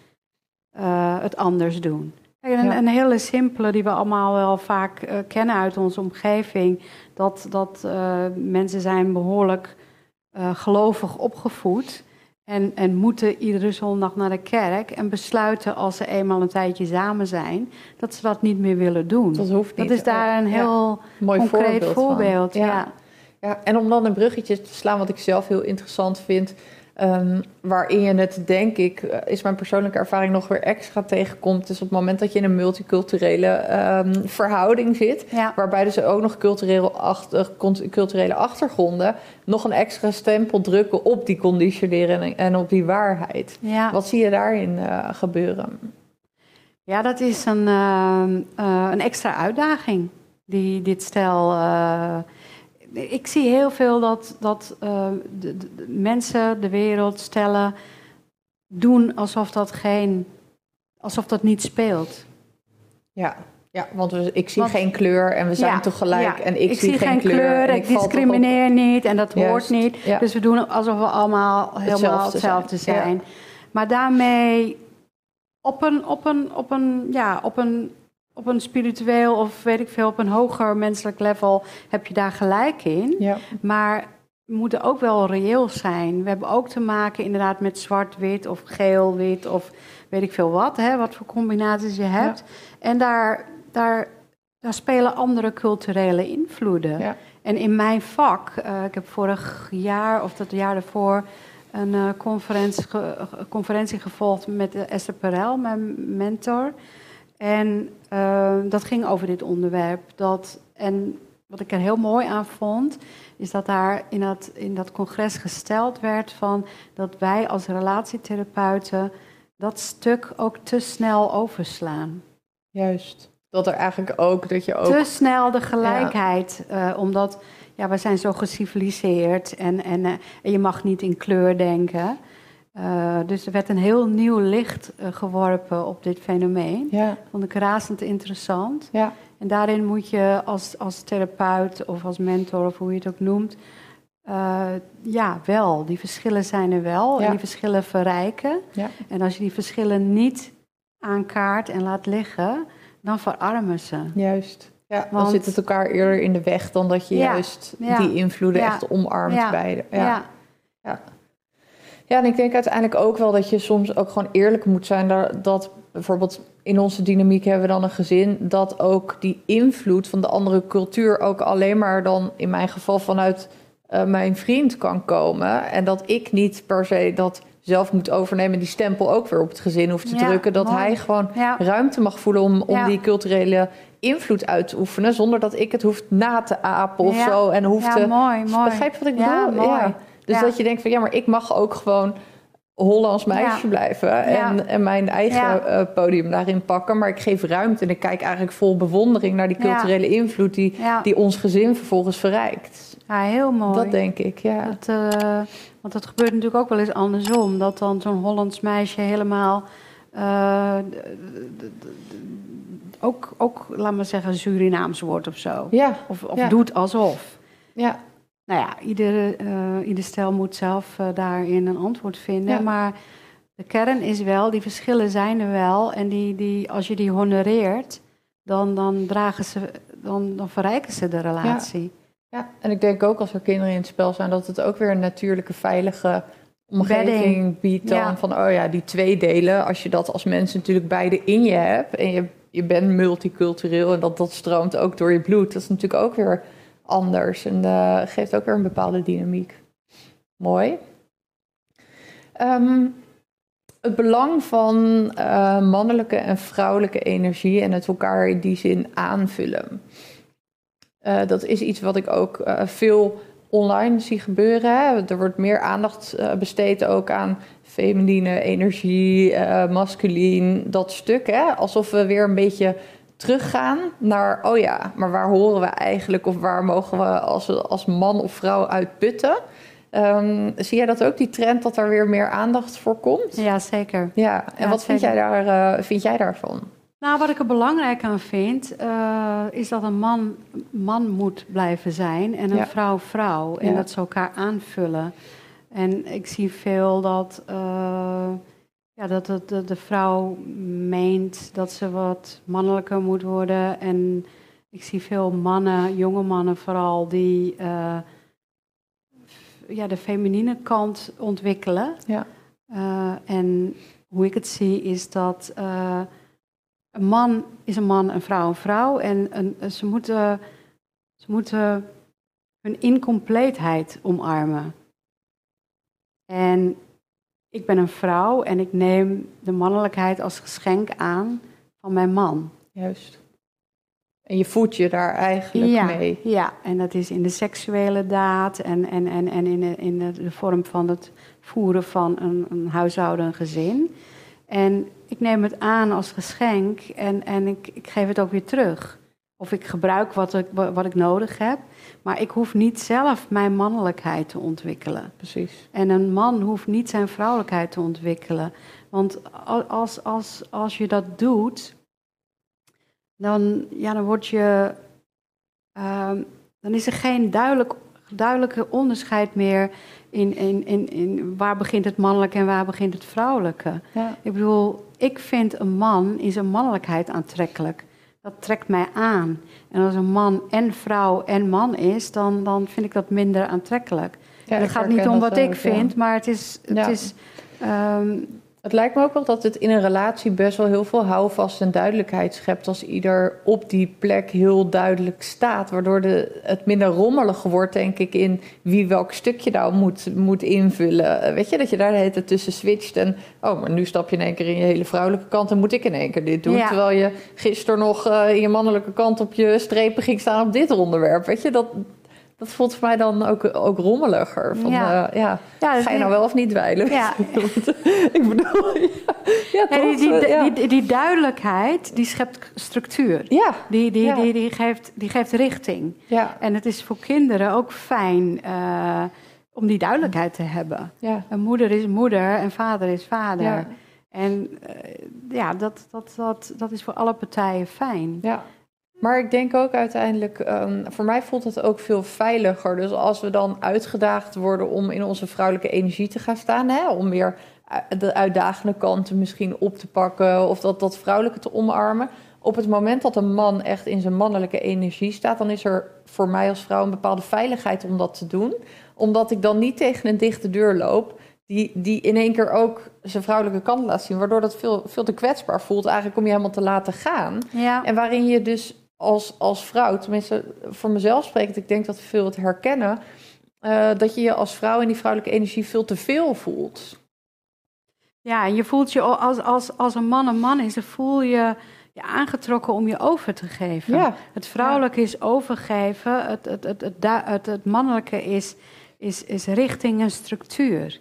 uh, het anders doen. Een, een, hele simpele die we allemaal wel vaak uh, kennen uit onze omgeving. Dat, dat uh, mensen zijn behoorlijk gelovig opgevoed. En, en moeten iedere zondag naar de kerk. En besluiten als ze eenmaal een tijdje samen zijn. dat ze dat niet meer willen doen. Dat hoeft niet. Dat is daar een heel Mooi concreet voorbeeld. voorbeeld ja. ja. Ja. en om dan een bruggetje te slaan, wat ik zelf heel interessant vind. Um, waarin je het, denk ik, eh, is mijn persoonlijke ervaring nog weer extra tegenkomt. is op het moment dat je in een multiculturele um, verhouding zit. Waarbij dus ook nog culturele, achter, culturele achtergronden nog een extra stempel drukken op die conditionering en op die waarheid. Wat zie je daarin uh, gebeuren? Ja, dat is een, uh, uh, een extra uitdaging die dit stel ik zie heel veel dat, dat uh, de, de, mensen, de wereld, stellen doen alsof dat geen, alsof dat niet speelt. Ja, ja want we, ik zie geen kleur en we zijn toch gelijk. En ik, zie, geen kleur. en ik, discrimineer niet en dat hoort niet. Dus we doen alsof we allemaal helemaal hetzelfde, zijn. Maar daarmee op een, op een, op een, ja, op een op een spiritueel of weet ik veel, op een hoger menselijk level heb je daar gelijk in. Ja. Maar we moeten ook wel reëel zijn. We hebben ook te maken inderdaad met zwart-wit of geel-wit of weet ik veel wat, hè, wat voor combinaties je hebt. En daar, daar, daar spelen andere culturele invloeden. Ja. En in mijn vak, uh, ik heb vorig jaar of dat jaar daarvoor een uh, conferentie, conferentie gevolgd met Esther Perel, mijn mentor. En uh, dat ging over dit onderwerp. Dat, en wat ik er heel mooi aan vond, is dat daar in dat, in dat congres gesteld werd van dat wij als relatietherapeuten dat stuk ook te snel overslaan. Juist. Dat er eigenlijk ook, dat je ook... Te snel de gelijkheid, eh, omdat ja, we zijn zo geciviliseerd en, en, eh, en je mag niet in kleur denken. Uh, dus er werd een heel nieuw licht geworpen op dit fenomeen. Ja. Vond ik razend interessant. Ja. En daarin moet je als, als therapeut of als mentor of hoe je het ook noemt, ja, wel. Die verschillen zijn er wel en die verschillen verrijken. Ja. En als je die verschillen niet aankaart en laat liggen, dan verarmen ze. Juist. Ja, dan zit het elkaar eerder in de weg dan dat je juist die invloeden echt omarmt beide. Ja. Ja. Ja. en ik denk uiteindelijk ook wel dat je soms ook gewoon eerlijk moet zijn. Dat, dat bijvoorbeeld in onze dynamiek hebben we dan een gezin. Dat ook die invloed van de andere cultuur ook alleen maar dan in mijn geval vanuit uh, mijn vriend kan komen. En dat ik niet per se dat zelf moet overnemen, die stempel ook weer op het gezin hoeft te drukken. Dat hij gewoon ruimte mag voelen om, om die culturele invloed uit te oefenen. Zonder dat ik het hoeft na te apen of zo. En hoeft te. Mooi, mooi. Begrijp je wat ik bedoel? Ja. Dus dat je denkt van ja, maar ik mag ook gewoon Hollands meisje blijven. En, en mijn eigen uh, podium daarin pakken. Maar ik geef ruimte en ik kijk eigenlijk vol bewondering naar die culturele invloed die, die ons gezin vervolgens verrijkt. Ja, heel mooi. Dat denk ik, ja. Dat, uh, want dat gebeurt natuurlijk ook wel eens andersom. Dat dan zo'n Hollands meisje helemaal... Uh, ook, ook, laat maar zeggen, Surinaams wordt of zo. Ja. Of, of doet alsof. Ja. Nou ja, iedere, uh, ieder stel moet zelf daarin een antwoord vinden. Maar de kern is wel, die verschillen zijn er wel. En die, die, als je die honoreert, dan, dan, dragen ze, dan, dan verrijken ze de relatie. Ja, en ik denk ook als er kinderen in het spel zijn, dat het ook weer een natuurlijke, veilige omgeving biedt dan van, oh ja, die twee delen, als je dat als mens natuurlijk beide in je hebt en je, je bent multicultureel en dat, dat stroomt ook door je bloed, dat is natuurlijk ook weer anders en uh, geeft ook weer een bepaalde dynamiek. Mooi. Um, het belang van uh, mannelijke en vrouwelijke energie en het elkaar in die zin aanvullen. Uh, dat is iets wat ik ook veel online zie gebeuren. Er wordt meer aandacht besteed ook aan feminine energie, masculien, dat stuk. Hè. Alsof we weer een beetje teruggaan naar, oh ja, maar waar horen we eigenlijk of waar mogen we als, als man of vrouw uit putten? Um, zie jij dat ook, die trend dat er weer meer aandacht voor komt? Ja, zeker. Ja, en wat Vind, jij daar, vind jij daarvan? Nou, wat ik er belangrijk aan vind, uh, is dat een man man moet blijven zijn en een vrouw vrouw. En dat ze elkaar aanvullen. En ik zie veel dat, uh, ja, dat de, de, de, vrouw meent dat ze wat mannelijker moet worden. En ik zie veel mannen, jonge mannen vooral, die uh, ja, de feminine kant ontwikkelen. Ja. en hoe ik het zie is dat een man is een man, een vrouw een vrouw. En een, ze, moeten, ze moeten hun incompleetheid omarmen. En ik ben een vrouw en ik neem de mannelijkheid als geschenk aan van mijn man. Juist. En je voedt je daar eigenlijk mee. Ja, en dat is in de seksuele daad en, en, en, en in, de, in de, vorm van het voeren van een, een huishouden, een gezin. En ik neem het aan als geschenk en, en ik, ik geef het ook weer terug. Of ik gebruik wat ik, wat ik nodig heb. Maar ik hoef niet zelf mijn mannelijkheid te ontwikkelen. Precies. En een man hoeft niet zijn vrouwelijkheid te ontwikkelen. Want als, als, als je dat doet, dan, ja, dan word je. Uh, dan is er geen duidelijk, duidelijke onderscheid meer in, in, in, in waar begint het mannelijke en waar begint het vrouwelijke. Ja. Ik bedoel, ik vind een man in zijn mannelijkheid aantrekkelijk. Dat trekt mij aan. En als een man en vrouw en man is, dan, dan vind ik dat minder aantrekkelijk. Ja, het gaat niet om wat ik vind, maar het is. Het is um, Het lijkt me ook wel dat het in een relatie best wel heel veel houvast en duidelijkheid schept als ieder op die plek heel duidelijk staat. Waardoor de, het minder rommelig wordt, denk ik, in wie welk stukje nou moet, moet invullen. Eh, weet je, dat je daar de hele tijd tussen switcht en oh, maar nu stap je in één keer in je hele vrouwelijke kant en moet ik in één keer dit doen. Ja. Terwijl je gisteren nog uh, in je mannelijke kant op je strepen ging staan op dit onderwerp. Weet je, dat, dat voelt voor mij dan ook, ook rommeliger. Van, Ja. ja. ja, Ja, ga je nou wel of niet dweilen? Ja. ik bedoel, ja, die, toch? die, Eh, ja. die, die, die duidelijkheid, die schept structuur. ja, Die, die, die, die, geeft, die geeft richting. ja, En het is voor kinderen ook fijn eh, om die duidelijkheid te hebben. ja, Een moeder is moeder en vader is vader. En eh, ja, dat, dat, dat, dat is voor alle partijen fijn. ja. Maar ik denk ook uiteindelijk, ehm, voor mij voelt het ook veel veiliger. Dus als we dan uitgedaagd worden om in onze vrouwelijke energie te gaan staan, hè, om weer de uitdagende kanten misschien op te pakken of dat, dat vrouwelijke te omarmen. Op het moment dat een man echt in zijn mannelijke energie staat, dan is er voor mij als vrouw een bepaalde veiligheid om dat te doen. Omdat ik dan niet tegen een dichte deur loop, die, die in één keer ook zijn vrouwelijke kant laat zien. Waardoor dat veel, veel te kwetsbaar voelt eigenlijk om je helemaal te laten gaan. Ja, En waarin je dus als, als vrouw, tenminste voor mezelf spreekt, ik denk dat veel het herkennen, eh, dat je je als vrouw in die vrouwelijke energie veel te veel voelt. ja en je voelt je als, als, als een man een man is, dan voel je je aangetrokken om je over te geven. Ja. Het vrouwelijke is overgeven, het, het, het, het, het mannelijke is, is, is richting en structuur.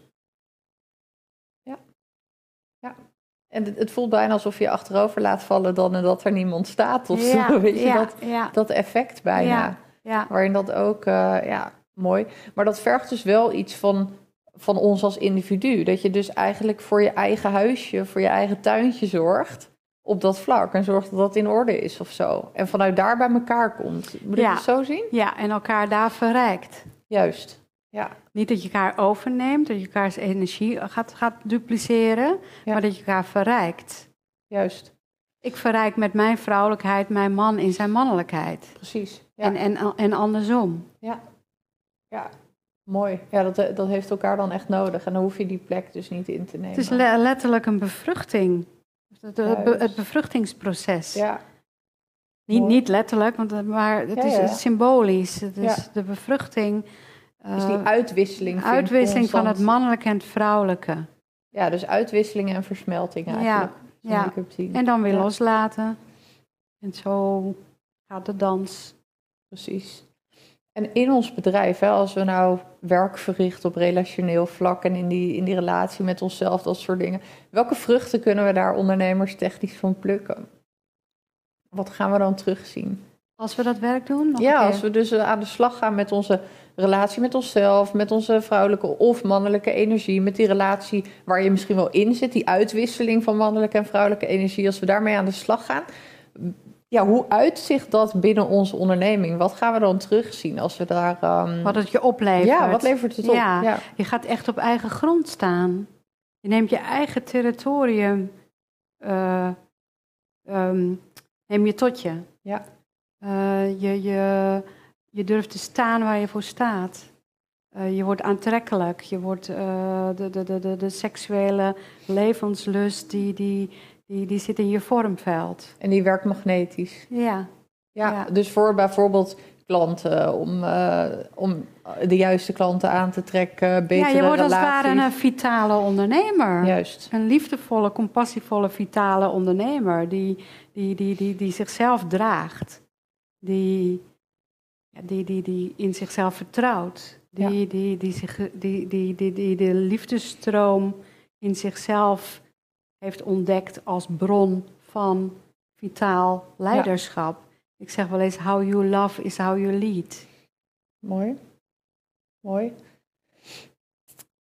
En het, voelt bijna alsof je achterover laat vallen dan en dat er niemand staat of ja, zo. Weet je, ja, dat, ja, dat effect bijna. Ja. ja. Waarin dat ook, eh, ja, mooi. Maar dat vergt dus wel iets van, van ons als individu. Dat je dus eigenlijk voor je eigen huisje, voor je eigen tuintje zorgt op dat vlak. En zorgt dat dat in orde is of zo. En vanuit daar bij elkaar komt. Moet je het zo zien? ja, en elkaar daar verrijkt. Juist. Ja. Niet dat je elkaar overneemt, dat je elkaars energie gaat, gaat dupliceren, Ja. maar dat je elkaar verrijkt. Juist. Ik verrijk met mijn vrouwelijkheid mijn man in zijn mannelijkheid. Precies. Ja. En, en, en andersom. ja. ja. Mooi. Ja, dat, dat heeft elkaar dan echt nodig. En dan hoef je die plek dus niet in te nemen. Het is le- letterlijk een bevruchting. Het, het, bevruchtingsproces. Ja. Niet, Mooi. niet letterlijk, want, maar het Ja, is ja. symbolisch. Het is de bevruchting. Dus die eh, uitwisseling. uitwisseling van het mannelijke en het vrouwelijke. Ja, dus uitwisseling en versmelting eigenlijk. Ja. zien. En dan weer Ja. loslaten. En zo gaat de dans. Precies. En in ons bedrijf, hè, als we nou werk verrichten op relationeel vlak en in die, in die relatie met onszelf, dat soort dingen. Welke vruchten kunnen we daar ondernemers technisch van plukken? Wat gaan we dan terugzien? Als we dat werk doen? nog Ja, als we dus eh, aan de slag gaan met onze relatie met onszelf, met onze vrouwelijke of mannelijke energie, met die relatie waar je misschien wel in zit, die uitwisseling van mannelijke en vrouwelijke energie, als we daarmee aan de slag gaan. Ja, hoe uitzicht dat binnen onze onderneming? Wat gaan we dan terugzien als we daar. ehm, Wat het je oplevert. ja, wat levert het op? Ja. ja. Je gaat echt op eigen grond staan. Je neemt je eigen territorium. eh, ehm, neem je tot je. Ja. Eh, je, je. Je durft te staan waar je voor staat. Eh, je wordt aantrekkelijk. Je wordt eh, de, de, de, de, de seksuele levenslust die, die, die, die zit in je vormveld. En die werkt magnetisch. Ja, Ja, Ja. dus voor bijvoorbeeld klanten, om, om de juiste klanten aan te trekken, betere ja je wordt als het relaties. ware een vitale ondernemer. Juist. Een liefdevolle, compassievolle, vitale ondernemer die, die, die, die, die zichzelf draagt. Die, die, die, die in zichzelf vertrouwt. Die, die, die, zich, die, die, die, die de liefdesstroom in zichzelf heeft ontdekt als bron van vitaal leiderschap. Ik zeg wel eens, how you love is how you lead. Mooi. Mooi.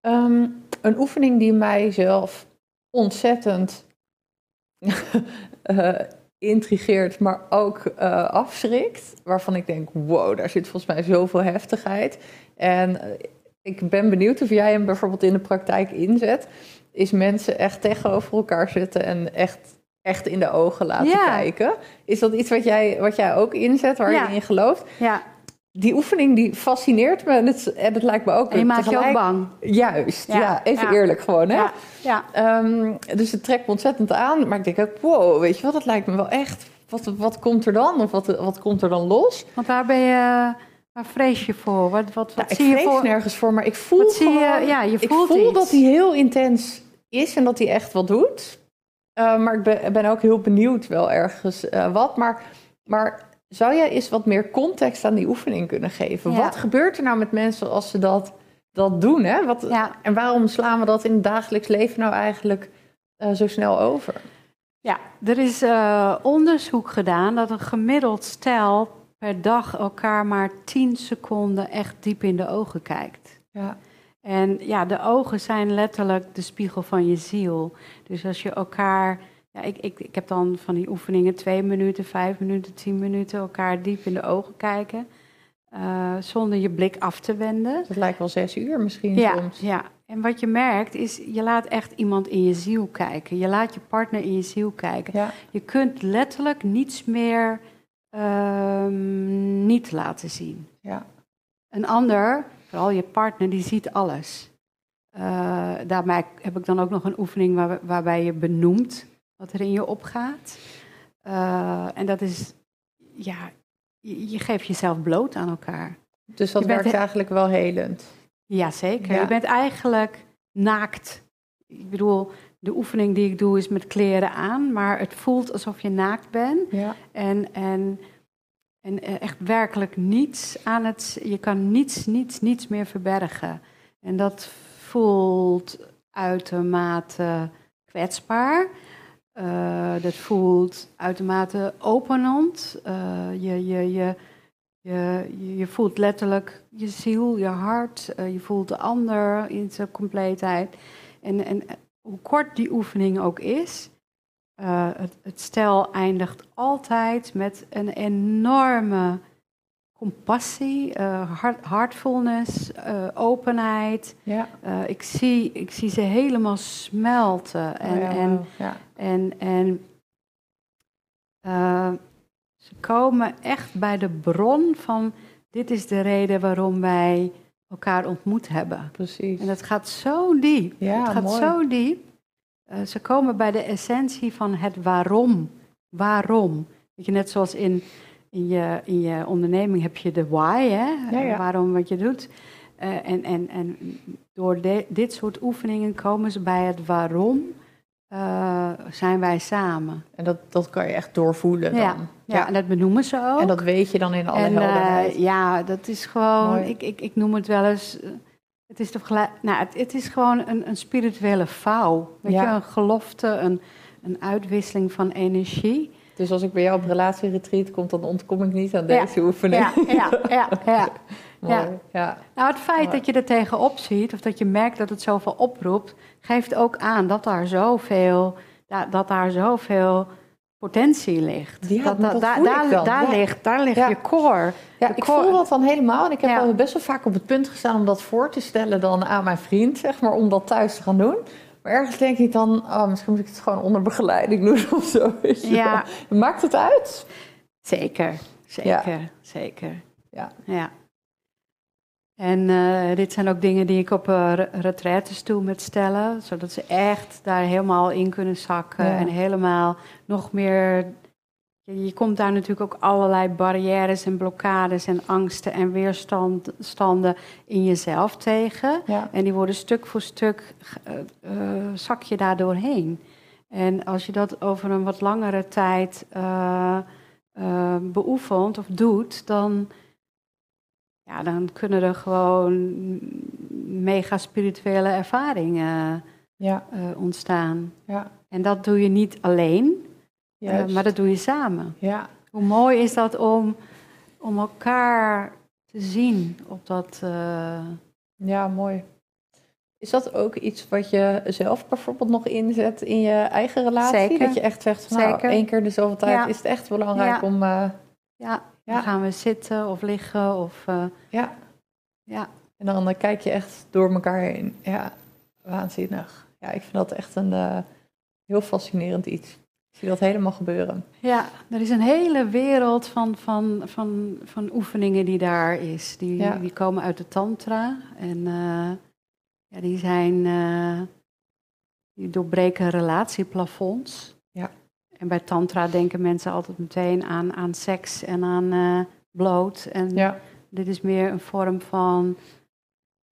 Ehm, een oefening die mij zelf ontzettend eh, intrigeert, maar ook eh, afschrikt. Waarvan ik denk, wow, daar zit volgens mij zoveel heftigheid. En eh, ik ben benieuwd of jij hem bijvoorbeeld in de praktijk inzet. Is mensen echt tegenover elkaar zitten en echt, echt in de ogen laten Ja. kijken. Is dat iets wat jij, wat jij ook inzet, waar Ja. je in gelooft? Ja, die oefening die fascineert me en het, en het lijkt me ook... En je maakt je ook bang. Juist, ja, Ja, even ja. eerlijk gewoon, hè? Ja. Ehm, dus het trekt me ontzettend aan. Maar ik denk ook, wow, weet je wat, dat lijkt me wel echt... Wat, wat komt er dan? Of wat, wat komt er dan los? Want waar ben je, waar vrees je voor? Wat, wat, wat Nou, ik zie je vrees voor? nergens voor, maar ik voel Wat zie je? gewoon- Ja, je ik voelt voel iets. dat hij heel intens is en dat hij echt wat doet. Eh, maar ik ben, ben ook heel benieuwd wel ergens eh, wat. Maar, maar zou jij eens wat meer context aan die oefening kunnen geven? Ja. Wat gebeurt er nou met mensen als ze dat, dat doen? Hè? Wat, Ja. En waarom slaan we dat in het dagelijks leven nou eigenlijk eh, zo snel over? Ja, er is eh, onderzoek gedaan dat een gemiddeld stel per dag elkaar maar 10 seconden echt diep in de ogen kijkt. Ja, En ja, de ogen zijn letterlijk de spiegel van je ziel. Dus als je elkaar. Ja, ik, ik, ik heb dan van die oefeningen twee minuten, vijf minuten, tien minuten elkaar diep in de ogen kijken. eh, zonder je blik af te wenden. dat lijkt wel zes uur misschien Ja, soms. ja, en wat je merkt is, je laat echt iemand in je ziel kijken. Je laat je partner in je ziel kijken. Ja, Je kunt letterlijk niets meer ehm, niet laten zien. ja, Een ander, vooral je partner, die ziet alles. Eh, daarbij heb ik dan ook nog een oefening waar, waarbij je benoemt wat er in je opgaat. Eh, en dat is, ja, je, je geeft jezelf bloot aan elkaar. dus dat Je werkt eigenlijk wel helend. Jazeker. Ja. Je bent eigenlijk naakt. Ik bedoel, de oefening die ik doe is met kleren aan, maar het voelt alsof je naakt bent. Ja, En, en, en eh, echt werkelijk niets aan het. Je kan niets, niets, niets meer verbergen. En dat voelt uitermate kwetsbaar. Eh, dat voelt uitermate openend. Eh, je, je, je, je, je, voelt letterlijk je ziel, je hart. eh, je voelt de ander in zijn compleetheid. En, en hoe kort die oefening ook is, eh, het, het stel eindigt altijd met een enorme compassie, eh hart, heartfulness, eh, openheid. ja. Eh, ik, zie, ik zie ze helemaal smelten. En, Oh ja, en, ja. en, en eh, ze komen echt bij de bron van dit is de reden waarom wij elkaar ontmoet hebben. precies. En dat gaat zo diep. Ja, het gaat mooi. zo diep. Eh, ze komen bij de essentie van het waarom. Waarom? Weet je, net zoals in, in, je, in je onderneming heb je de why, hè? Ja, ja. waarom wat je doet. Eh, en, en, en door de- dit soort oefeningen komen ze bij het waarom eh, zijn wij samen. En dat, dat kan je echt doorvoelen dan. Ja, ja, en dat benoemen ze ook. En dat weet je dan in alle En, eh, helderheid. ja, dat is gewoon, Mooi. ik, ik, ik noem het wel eens, het is, toch gelijk, nou, het, het is gewoon een, een spirituele vouw. Weet Ja. je, een gelofte, een, een uitwisseling van energie. Dus als ik bij jou op relatieretreat kom, dan ontkom ik niet aan deze oefening. Ja, ja, ja, ja. Ja. Nou, het feit dat je er tegenop ziet, of dat je merkt dat het zoveel oproept, geeft ook aan dat daar zoveel, da- dat daar zoveel potentie ligt. Ja, dat, daar- Ja. ligt, daar ligt Ja. je core. Ja, ik core- voel dat dan helemaal. En ik heb al best wel vaak op het punt gestaan om dat voor te stellen dan aan mijn vriend, zeg maar, om dat thuis te gaan doen. Maar ergens denk ik dan, oh, misschien moet ik het gewoon onder begeleiding doen of zo. Ja. wel. Maakt het uit? Zeker, zeker, zeker. Ja. ja. En eh, dit zijn ook dingen die ik op uh, retraites doe met stellen, zodat ze echt daar helemaal in kunnen zakken Ja. en helemaal nog meer. Je, komt daar natuurlijk ook allerlei barrières en blokkades en angsten en weerstanden in jezelf tegen. Ja. En die worden stuk voor stuk, eh, eh, zak je daar doorheen. En als je dat over een wat langere tijd eh, beoefent of doet, dan, ja, dan kunnen er gewoon mega spirituele ervaringen Ja. ontstaan. Ja. En dat doe je niet alleen, Juist. maar dat doe je samen. Ja. Hoe mooi is dat om, om elkaar te zien op dat. eh, ja, mooi. Is dat ook iets wat je zelf bijvoorbeeld nog inzet in je eigen relatie? Zeker. Dat je echt zegt, van, nou, Zeker. één keer de zoveel tijd Ja. is het echt belangrijk Ja. om... eh, ja, Ja. dan gaan we zitten of liggen of. eh, ja, ja, En dan kijk je echt door elkaar heen. Ja, waanzinnig. Ja, ik vind dat echt een heel fascinerend iets. Zie dat helemaal gebeuren. Ja, er is een hele wereld van, van, van, van oefeningen die daar is. Die, Ja. die komen uit de tantra. En eh, ja, die zijn... eh, die doorbreken relatieplafonds. Ja. En bij tantra denken mensen altijd meteen aan, aan seks en aan eh, bloot. En Ja, dit is meer een vorm van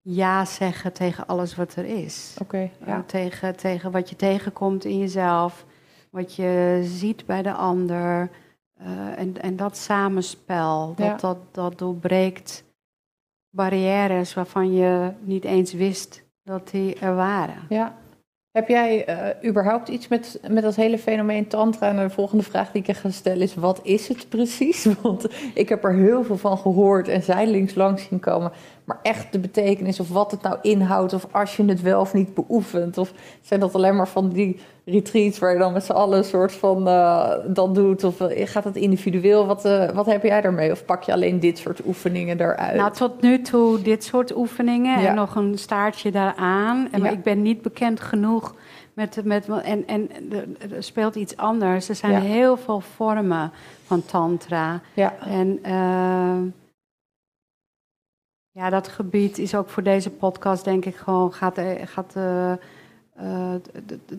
ja zeggen tegen alles wat er is. oké. Ja. tegen, tegen wat je tegenkomt in jezelf, wat je ziet bij de ander. eh, en, en dat samenspel, dat, Ja. dat, dat doorbreekt barrières waarvan je niet eens wist dat die er waren. ja. Heb jij eh, überhaupt iets met, met dat hele fenomeen tantra? En de volgende vraag die ik je ga stellen is, wat is het precies? Want ik heb er heel veel van gehoord en zijdelings langs zien komen. Maar echt de betekenis of wat het nou inhoudt... of als je het wel of niet beoefent... of zijn dat alleen maar van die retreats... waar je dan met z'n allen een soort van eh, dat doet... of eh, gaat het individueel? Wat, eh, wat heb jij daarmee? Of pak je alleen dit soort oefeningen eruit? Nou, tot nu toe dit soort oefeningen Ja. en nog een staartje daaraan. En maar ik ben niet bekend genoeg met... met en, en er- speelt iets anders. Er zijn Ja. heel veel vormen van tantra. ja, En ja, dat gebied is ook voor deze podcast, denk ik, gewoon gaat. gaat eh,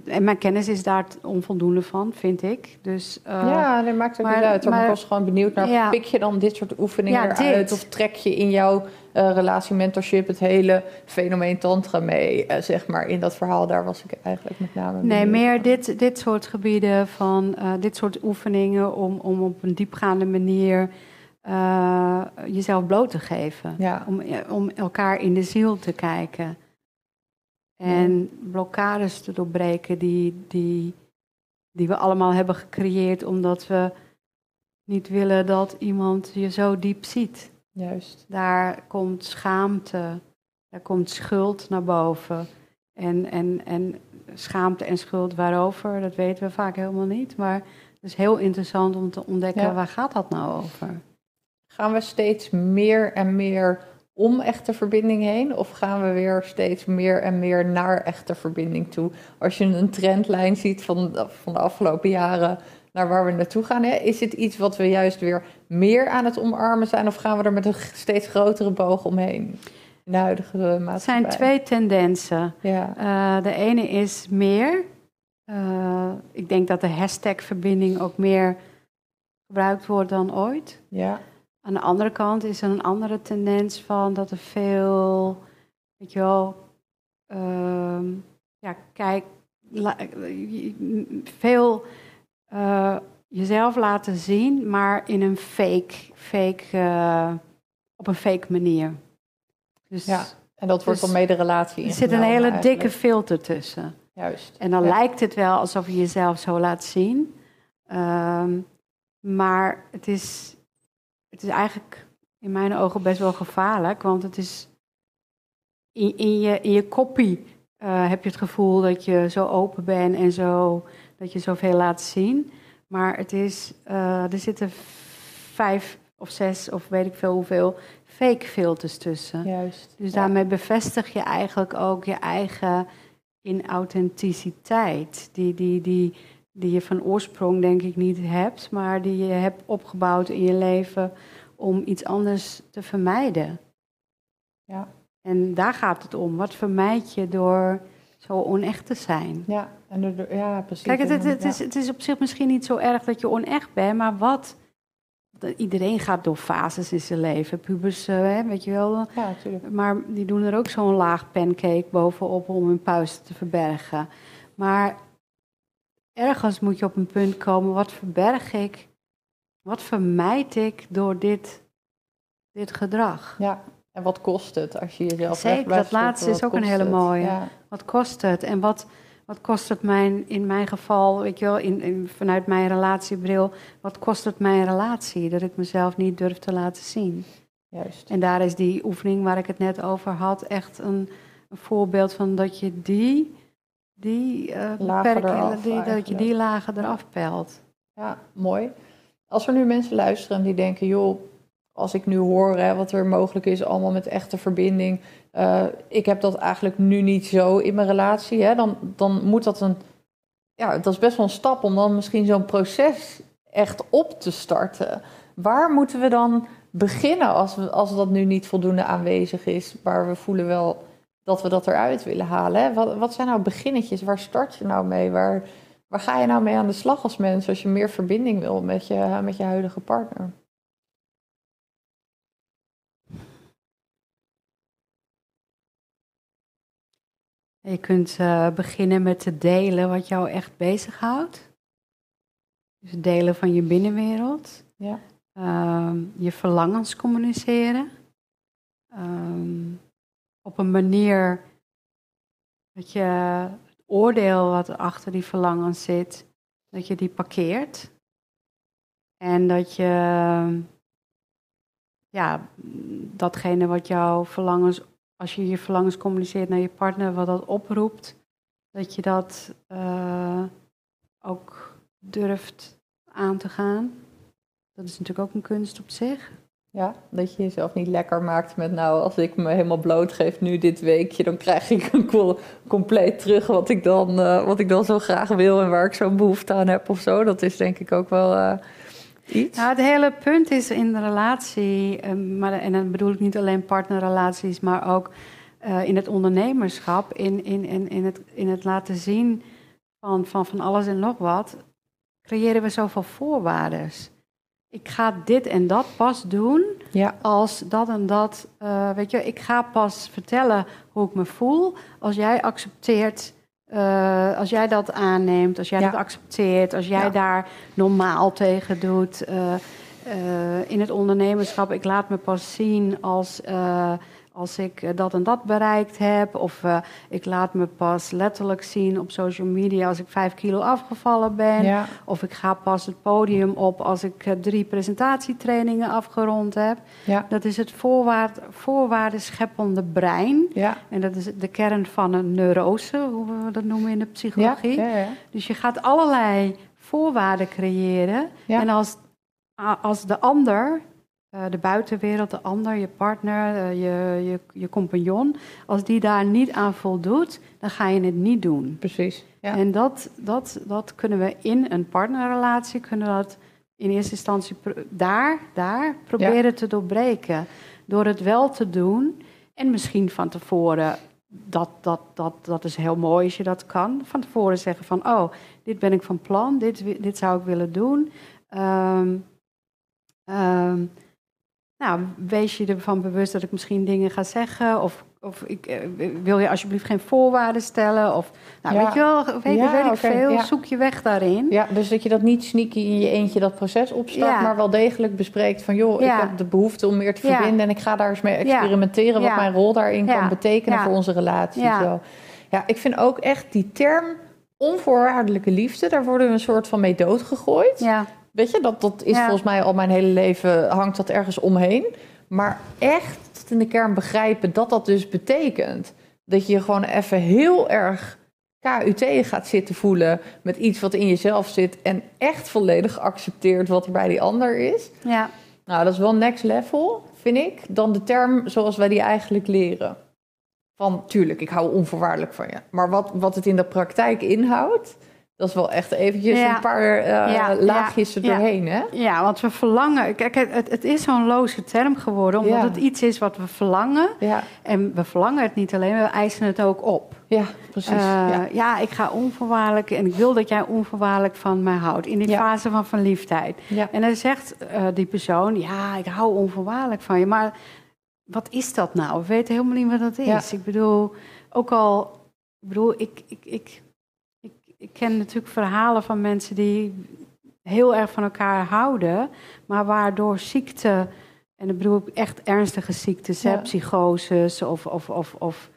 en mijn kennis is daar onvoldoende van, vind ik. Dus eh, ja, dat maakt ook maar- niet uit. Maar, ik was gewoon benieuwd naar, Ja. pik je dan dit soort oefeningen Ja, eruit? Of trek je in jouw eh, relatie mentorship het hele fenomeen tantra mee? zeg maar, in dat verhaal, daar was ik eigenlijk met name nee, benieuwd meer dit, dit soort gebieden van dit soort oefeningen om, om op een diepgaande manier jezelf bloot te geven. Ja, Om, om elkaar in de ziel te kijken. En blokkades te doorbreken die, die, die we allemaal hebben gecreëerd omdat we niet willen dat iemand je zo diep ziet. juist. Daar komt schaamte, daar komt schuld naar boven. En, en, en schaamte en schuld waarover, dat weten we vaak helemaal niet. Maar het is heel interessant om te ontdekken, Ja. waar gaat dat nou over? Gaan we steeds meer en meer om echte verbinding heen? Of gaan we weer steeds meer en meer naar echte verbinding toe? Als je een trendlijn ziet van, de- van de afgelopen jaren naar waar we naartoe gaan, hè, is het iets wat we juist weer meer aan het omarmen zijn? Of gaan we er met een steeds grotere boog omheen? In de huidige maatschappij. Het zijn twee tendensen. Ja, Eh, de ene is meer. Eh, ik denk dat de hashtag verbinding ook meer gebruikt wordt dan ooit. ja, Aan de andere kant is er een andere tendens van dat er veel, weet je wel, ehm, ja, kijk, la- veel eh, jezelf laten zien, maar in een fake, fake, eh, op een fake manier. Dus Ja, en dat wordt Dus dan mee de relatie er zit een hele dikke filter tussen. Juist. En dan Ja. lijkt het wel alsof je jezelf zo laat zien. Ehm, maar het is, het is eigenlijk in mijn ogen best wel gevaarlijk. Want het is in, in je, in je koppie eh, heb je het gevoel dat je zo open bent en zo, dat je zoveel laat zien. Maar het is, eh, er zitten vijf of zes of weet ik veel hoeveel fake filters tussen. Juist. Dus Ja. daarmee bevestig je eigenlijk ook je eigen inauthenticiteit. Die, die, die, die je van oorsprong denk ik niet hebt, maar die je hebt opgebouwd in je leven om iets anders te vermijden. Ja. En daar gaat het om. Wat vermijd je door zo onecht te zijn? Ja, en ja, precies. Kijk, het, het, is, het is op zich misschien niet zo erg dat je onecht bent, maar wat? Iedereen gaat door fases in zijn leven. Pubers, eh, hè, weet je wel, Ja, natuurlijk. maar die doen er ook zo'n laag pancake bovenop om hun puisten te verbergen. Maar ergens moet je op een punt komen, wat verberg ik? Wat vermijd ik door dit, dit gedrag? Ja, en wat kost het als je jezelf Zeker, dat laatste is ook een hele mooie. Ja, Wat kost het? En wat, wat kost het mijn, in mijn geval, weet je wel, in, in- vanuit mijn relatiebril, wat kost het mijn relatie? Dat ik mezelf niet durf te laten zien. juist. En daar is die oefening waar ik het net over had echt een, een voorbeeld van dat je die, die, die- dat je die lagen eraf pelt. Ja, mooi. Als er nu mensen luisteren die denken, joh, als ik nu hoor hè, wat er mogelijk is, allemaal met echte verbinding, eh, ik heb dat eigenlijk nu niet zo in mijn relatie, hè, dan, dan moet dat een ja, dat is best wel een stap om dan misschien zo'n proces echt op te starten. Waar moeten we dan beginnen als, we, als dat nu niet voldoende aanwezig is, waar we voelen wel dat we dat eruit willen halen? Hè? Wat, wat zijn nou beginnetjes? Waar start je nou mee? Waar, waar ga je nou mee aan de slag als mens als je meer verbinding wil met je, met je huidige partner? Je kunt uh, beginnen met te delen wat jou echt bezighoudt. Dus delen van je binnenwereld. Ja. Uh, je verlangens communiceren. Um, op een manier dat je het oordeel wat achter die verlangens zit, dat je die parkeert. En dat je ja, datgene wat jouw verlangens als je je verlangens communiceert naar je partner, wat dat oproept, dat je dat uh, ook durft aan te gaan. Dat is natuurlijk ook een kunst op zich. Ja, dat je jezelf niet lekker maakt met nou, als ik me helemaal blootgeef nu dit weekje, dan krijg ik een compleet terug wat ik dan, uh, wat ik dan zo graag wil en waar ik zo'n behoefte aan heb of zo. Dat is denk ik ook wel uh, iets. Nou, het hele punt is in de relatie, uh, maar, en dan bedoel ik niet alleen partnerrelaties, maar ook uh, in het ondernemerschap, in, in, in, in, het, in het laten zien van, van, van alles en nog wat, creëren we zoveel voorwaarden ik ga dit en dat pas doen ja. als dat en dat. Uh, weet je, ik ga pas vertellen hoe ik me voel als jij accepteert. Uh, als jij dat aanneemt, als jij Ja. dat accepteert, als jij Ja. daar normaal tegen doet. Uh, uh, in het ondernemerschap, ik laat me pas zien als, als ik eh, dat en dat bereikt heb. Of uh, ik laat me pas letterlijk zien op social media als ik vijf kilo afgevallen ben. Ja. Of ik ga pas het podium op als ik eh, drie presentatietrainingen afgerond heb. Ja. Dat is het voorwaard, voorwaardenscheppende brein. Ja. En dat is de kern van een neurose, hoe we dat noemen in de psychologie. Dus je gaat allerlei voorwaarden creëren. Ja. En als, als de ander, eh, de buitenwereld, de ander, je partner, eh, je, je, je compagnon, als die daar niet aan voldoet, dan ga je het niet doen. Precies. Ja. En dat, dat, dat kunnen we in een partnerrelatie, kunnen we dat in eerste instantie daar, daar proberen te doorbreken. Door het wel te doen en misschien van tevoren, dat, dat, dat, dat is heel mooi als je dat kan, van tevoren zeggen van, oh, dit ben ik van plan, dit, dit zou ik willen doen. Ehm, nou, wees je ervan bewust dat ik misschien dingen ga zeggen. Of, of ik, eh, wil je alsjeblieft geen voorwaarden stellen? Of, nou, Ja. weet je wel, weet, Ja, weet ik veel. ja. Zoek je weg daarin. Ja, dus dat je dat niet sneaky in je eentje dat proces opstart, maar wel degelijk bespreekt van joh, ik heb de behoefte om meer te verbinden en ik ga daar eens mee experimenteren wat mijn rol daarin kan betekenen voor onze relatie. Ja. Zo. ja, ik vind ook echt die term onvoorwaardelijke liefde, daar worden we een soort van mee doodgegooid. Ja, Weet je, dat, dat is Ja. volgens mij al mijn hele leven hangt dat ergens omheen. Maar echt in de kern begrijpen dat dat dus betekent. Dat je gewoon even heel erg KUT gaat zitten voelen met iets wat in jezelf zit. En echt volledig accepteert wat er bij die ander is. ja, Nou, dat is wel next level, vind ik, dan de term zoals wij die eigenlijk leren. Van, tuurlijk, ik hou onvoorwaardelijk van je. Maar wat, wat het in de praktijk inhoudt, dat is wel echt eventjes Ja. een paar eh, Ja, laagjes ja, er doorheen, hè? ja, want we verlangen. Kijk, het, het is zo'n loze term geworden, omdat Ja. het iets is wat we verlangen. Ja, En we verlangen het niet alleen, we eisen het ook op. ja precies. Eh, ja. ja. ik ga onvoorwaardelijk en ik wil dat jij onvoorwaardelijk van mij houdt. In die Ja. fase van verliefdheid. Ja. En dan zegt eh, die persoon, ja, ik hou onvoorwaardelijk van je. Maar wat is dat nou? We weten helemaal niet wat dat is. Ja. Ik bedoel, ook al, ik bedoel, ik, ik, ik, ik, ik ken natuurlijk verhalen van mensen die heel erg van elkaar houden, maar waardoor ziekte, en ik bedoel echt ernstige ziektes, hè, Ja. psychoses of, of, of, of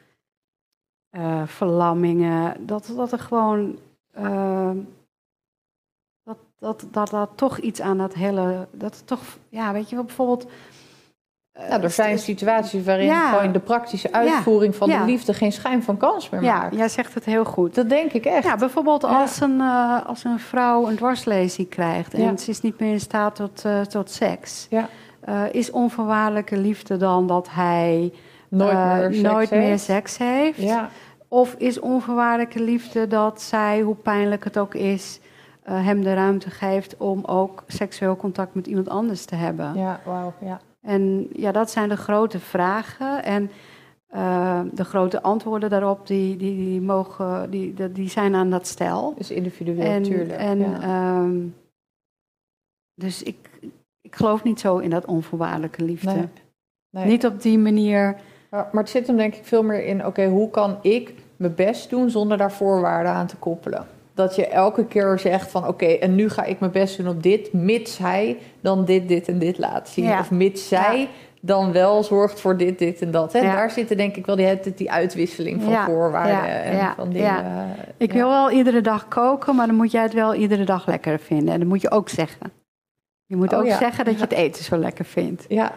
eh, verlammingen, dat, dat er gewoon. eh, dat, dat, dat, dat toch iets aan dat hele. Dat toch, ja, weet je wel, bijvoorbeeld. Eh, Nou, er zijn situaties waarin Ja. gewoon de praktische uitvoering van Ja. de liefde geen schijn van kans meer Ja, maakt. jij zegt het heel goed. Dat denk ik echt. Ja, bijvoorbeeld Ja. als, een, eh, als een vrouw een dwarslesie krijgt en Ja. ze is niet meer in staat tot, eh, tot seks. Ja. Is onvoorwaardelijke liefde dan dat hij Nooit meer seks nooit heeft. meer seks heeft? Ja, Of is onvoorwaardelijke liefde dat zij, hoe pijnlijk het ook is, hem de ruimte geeft om ook seksueel contact met iemand anders te hebben? Ja, wauw, ja. En ja, dat zijn de grote vragen. En uh, de grote antwoorden daarop, die, die, die, mogen, die, die zijn aan dat stel. Dus individueel, natuurlijk. En, ja. um, dus ik, ik geloof niet zo in dat onvoorwaardelijke liefde. Nee. Nee. Niet op die manier. Ja, maar het zit hem denk ik veel meer in, oké, hoe kan ik mijn best doen zonder daar voorwaarden aan te koppelen? Dat je elke keer zegt van, oké, en nu ga ik mijn best doen op dit, mits hij dan dit, dit en dit laat zien. Ja. Of mits zij ja. dan wel zorgt voor dit, dit en dat. Hè? Daar zitten denk ik wel die, die uitwisseling van voorwaarden en van dingen. Ik wil wel iedere dag koken, maar dan moet jij het wel iedere dag lekker vinden. En dat moet je ook zeggen. Je moet oh, ook zeggen dat je het eten zo lekker vindt. Ja,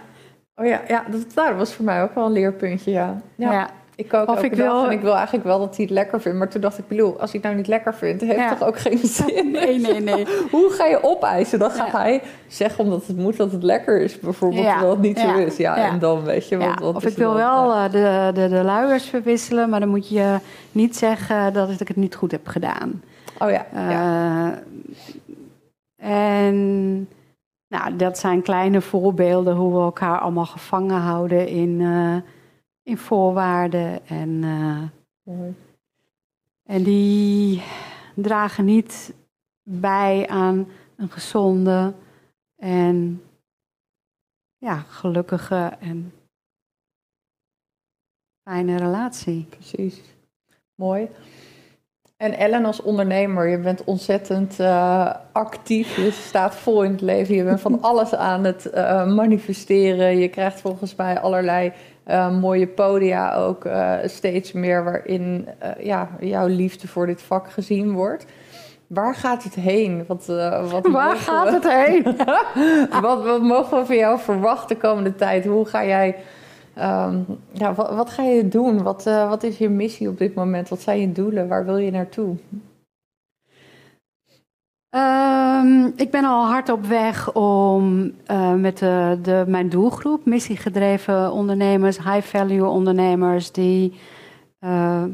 Oh ja, ja dat, dat was voor mij ook wel een leerpuntje, ja. ja. Ik of ik wil, en ik wil eigenlijk wel dat hij het lekker vindt. Maar toen dacht ik, bedoel, als hij het nou niet lekker vindt, heeft ja. toch ook geen zin. Nee, nee, nee. Hoe ga je opeisen? Dan gaat hij zeggen omdat het moet dat het lekker is, bijvoorbeeld, terwijl het niet zo is. Ja, en dan weet je wat. Of ik wil wel uh, de, de, de luiers verwisselen, maar dan moet je niet zeggen dat ik het niet goed heb gedaan. Oh ja. Uh, en nou, dat zijn kleine voorbeelden hoe we elkaar allemaal gevangen houden in, uh, in voorwaarden. En, uh, en die dragen niet bij aan een gezonde en ja, gelukkige en fijne relatie. Precies. Mooi. En Ellen als ondernemer, je bent ontzettend uh, actief. Je staat vol in het leven. Je bent van alles aan het uh, manifesteren. Je krijgt volgens mij allerlei uh, mooie podia ook steeds meer waarin ja, jouw liefde voor dit vak gezien wordt. Waar gaat het heen? Wat, wat Waar gaat we... het heen? wat, wat mogen we van jou verwachten de komende tijd? Hoe ga jij Um, ja, wat, wat, ga je doen? Wat, uh, wat is je missie op dit moment? Wat zijn je doelen? Waar wil je naartoe? Um, ik ben al hard op weg om uh, met de, mijn doelgroep, missiegedreven ondernemers, high-value ondernemers, die uh,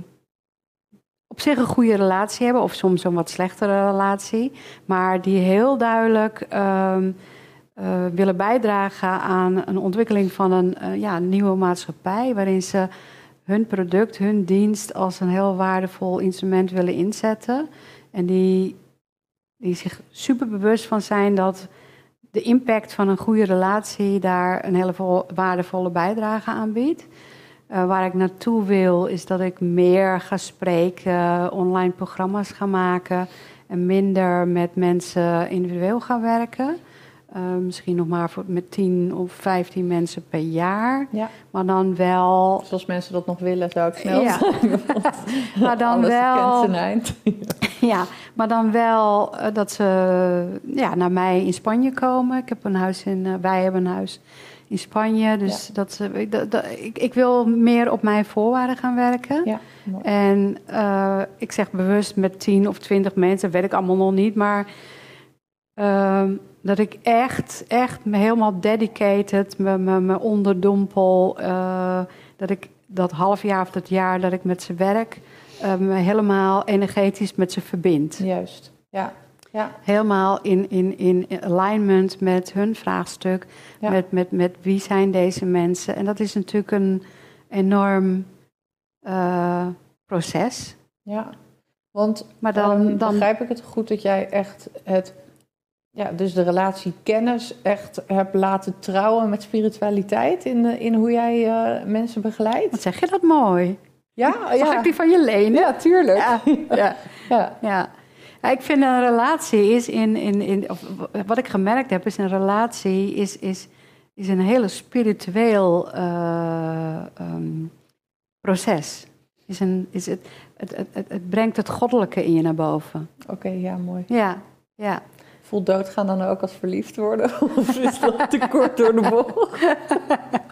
op zich een goede relatie hebben, of soms een wat slechtere relatie, maar die heel duidelijk. Um, uh, willen bijdragen aan een ontwikkeling van een ja, nieuwe maatschappij, waarin ze hun product, hun dienst als een heel waardevol instrument willen inzetten. En die, die zich super bewust van zijn dat de impact van een goede relatie daar een hele waardevolle bijdrage aan biedt. Uh, waar ik naartoe wil, is dat ik meer ga spreken, online programma's ga maken en minder met mensen individueel ga werken. Uh, misschien nog maar voor, met 10 of 15 mensen per jaar. Ja. Maar dan wel. Zoals mensen dat nog willen, zou ik snel ja. maar dan wel. Ja, maar dan wel uh, dat ze ja, naar mij in Spanje komen. Ik heb een huis in. Uh, wij hebben een huis in Spanje. Dus ja. dat ze. Dat, dat, ik, ik wil meer op mijn voorwaarden gaan werken. Ja, en uh, ik zeg bewust met 10 of 20 mensen, weet ik allemaal nog niet. Maar. Ehm, dat ik echt, echt me helemaal dedicated, me, me, me onderdompel. Dat ik dat half jaar of dat jaar dat ik met ze werk, me helemaal energetisch met ze verbind. Juist, ja. ja. Helemaal in, in, in alignment met hun vraagstuk. Ja. Met, met, met wie zijn deze mensen. En dat is natuurlijk een enorm uh, proces. Ja, want maar dan, um, dan begrijp ik het goed dat jij echt het ja, dus de relatie kennis echt heb laten trouwen met spiritualiteit in, in hoe jij uh, mensen begeleidt. Wat zeg je dat mooi? Ja, ja. ik die van je lenen? Ja, tuurlijk. Ja, ja. ja. ja. ik vind een relatie is in, in, in of wat ik gemerkt heb, is een relatie is, is, is een hele spiritueel uh, um, proces. Is een, is het, het, het, het, brengt het goddelijke in je naar boven. Oké, okay, ja, mooi. Ja, ja. Voelt doodgaan dan ook als verliefd worden? Of is dat te kort door de bocht?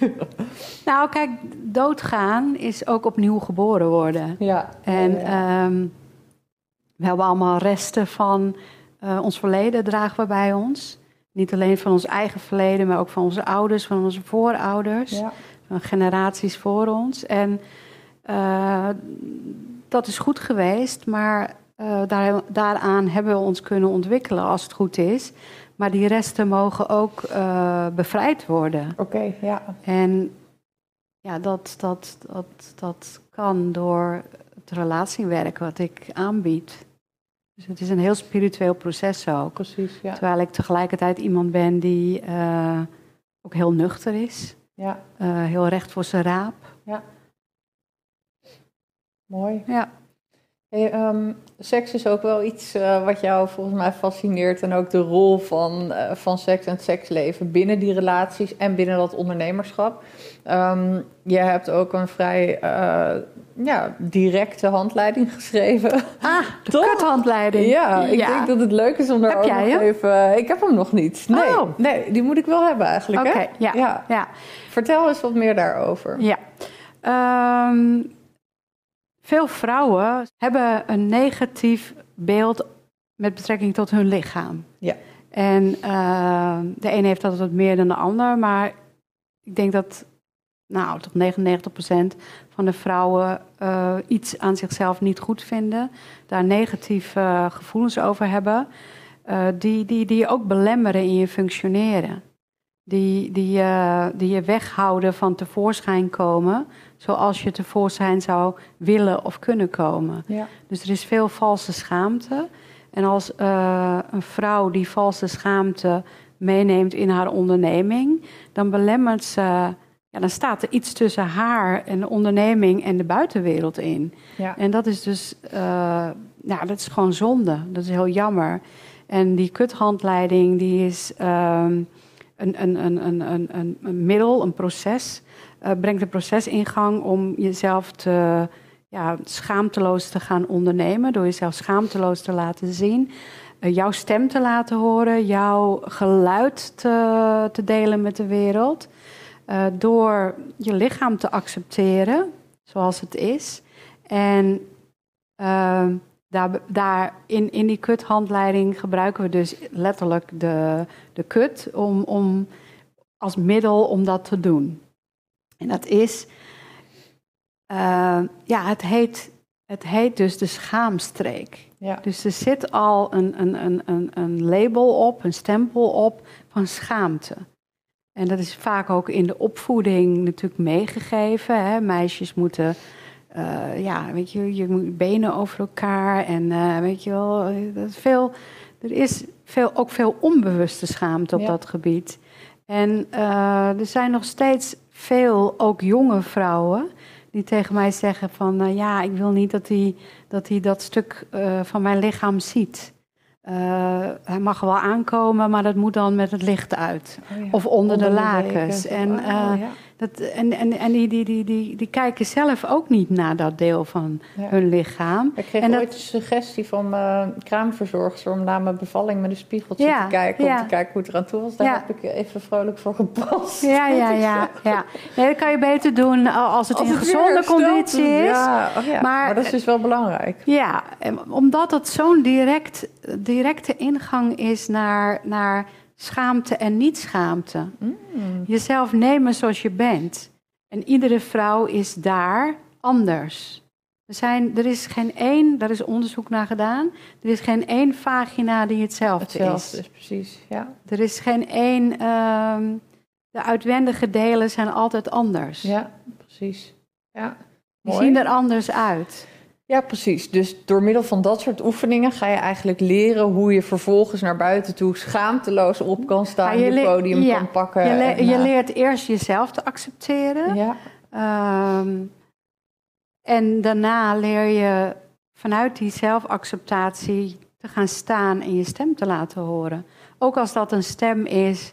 nou, kijk, doodgaan is ook opnieuw geboren worden. Ja. En ja, ja. Um, we hebben allemaal resten van uh, ons verleden dragen we bij ons. Niet alleen van ons eigen verleden, maar ook van onze ouders, van onze voorouders. Ja. Van generaties voor ons. En Uh, dat is goed geweest, maar uh, daar, daaraan hebben we ons kunnen ontwikkelen als het goed is. Maar die resten mogen ook uh, bevrijd worden. Oké, ja. En ja, dat, dat, dat, dat kan door het relatiewerk wat ik aanbied. Dus het is een heel spiritueel proces ook. Precies, ja. Terwijl ik tegelijkertijd iemand ben die uh, ook heel nuchter is. Ja. Uh, heel recht voor zijn raap. Ja. Mooi. Ja. Hey, um, seks is ook wel iets uh, wat jou volgens mij fascineert. En ook de rol van, uh, van seks en het seksleven binnen die relaties en binnen dat ondernemerschap. Um, je hebt ook een vrij uh, ja, directe handleiding geschreven. Ah, de kuthandleiding. Ja, ik ja. denk dat het leuk is om daar heb ook jij nog hem? even... Ik heb hem nog niet. Nee, oh. nee die moet ik wel hebben eigenlijk. Oké, okay, ja, ja. ja. Vertel eens wat meer daarover. Ja. Um, veel vrouwen hebben een negatief beeld met betrekking tot hun lichaam. Ja. En uh, de ene heeft dat wat meer dan de ander, maar ik denk dat nou, tot 99% van de vrouwen uh, iets aan zichzelf niet goed vinden, daar negatieve uh, gevoelens over hebben, die, die, die je ook belemmeren in je functioneren. Die, die, die je weghouden van tevoorschijn komen, zoals je tevoorschijn zou willen of kunnen komen. Ja. Dus er is veel valse schaamte. En als uh, een vrouw die valse schaamte meeneemt in haar onderneming, dan belemmert ze. Ja, dan staat er iets tussen haar en de onderneming en de buitenwereld in. Ja. En dat is dus, uh, ja, dat is gewoon zonde. Dat is heel jammer. En die kuthandleiding, die is um, een, een, een, een, een, een middel, een proces uh, brengt een proces in gang om jezelf te, ja, schaamteloos te gaan ondernemen. Door jezelf schaamteloos te laten zien. Uh, jouw stem te laten horen. Jouw geluid te, te delen met de wereld. Uh, door je lichaam te accepteren zoals het is. En daar, daar in, in die kuthandleiding gebruiken we dus letterlijk de, de kut om, om, als middel om dat te doen. En dat is, uh, ja, het heet, het heet dus de schaamstreek. Ja. Dus er zit al een, een, een, een, een label op, een stempel op van schaamte. En dat is vaak ook in de opvoeding natuurlijk meegegeven. Hè? Meisjes moeten, uh, ja, weet je, je moet benen over elkaar en uh, weet je wel, dat is veel, er is veel, ook veel onbewuste schaamte op Ja. dat gebied. En uh, er zijn nog steeds veel, ook jonge vrouwen, die tegen mij zeggen van ja, ik wil niet dat hij dat, hij dat stuk van mijn lichaam ziet. Hij mag wel aankomen, maar dat moet dan met het licht uit. Oh ja. Of onder, de de lakens. En, Oh, ja. Dat, en, en, en die, die, die, die, die kijken zelf ook niet naar dat deel van Ja. hun lichaam. Ik kreeg En dat- ooit een suggestie van mijn kraamverzorgster om na mijn bevalling met een spiegeltje Ja, te kijken. ja. Om te kijken hoe het eraan toe was. Daar heb ik even vrolijk voor gepast. Ja, ja, ja. ja. Nee, dat kan je beter doen als het Als in weer gezonde conditie is. Ja, oh. Maar- Maar, dat is dus wel belangrijk. Ja, omdat het zo'n direct, directe ingang is naar, naar schaamte en niet-schaamte. Mm. Jezelf nemen zoals je bent. En iedere vrouw is daar anders. Er, zijn, er is geen één, daar is onderzoek naar gedaan, er is geen één vagina die hetzelfde, Hetzelfde is. is precies, ja. Er is geen één, ehm, de uitwendige delen zijn altijd anders. Ja, precies. Ja. Die Mooi. zien er anders uit. Ja, precies. Dus door middel van dat soort oefeningen ga je eigenlijk leren hoe je vervolgens naar buiten toe schaamteloos op kan staan, je, podium ja, kan pakken. Je, le- en, je eh, leert eerst jezelf te accepteren. Ja, Ehm, en daarna leer je vanuit die zelfacceptatie te gaan staan en je stem te laten horen. Ook als dat een stem is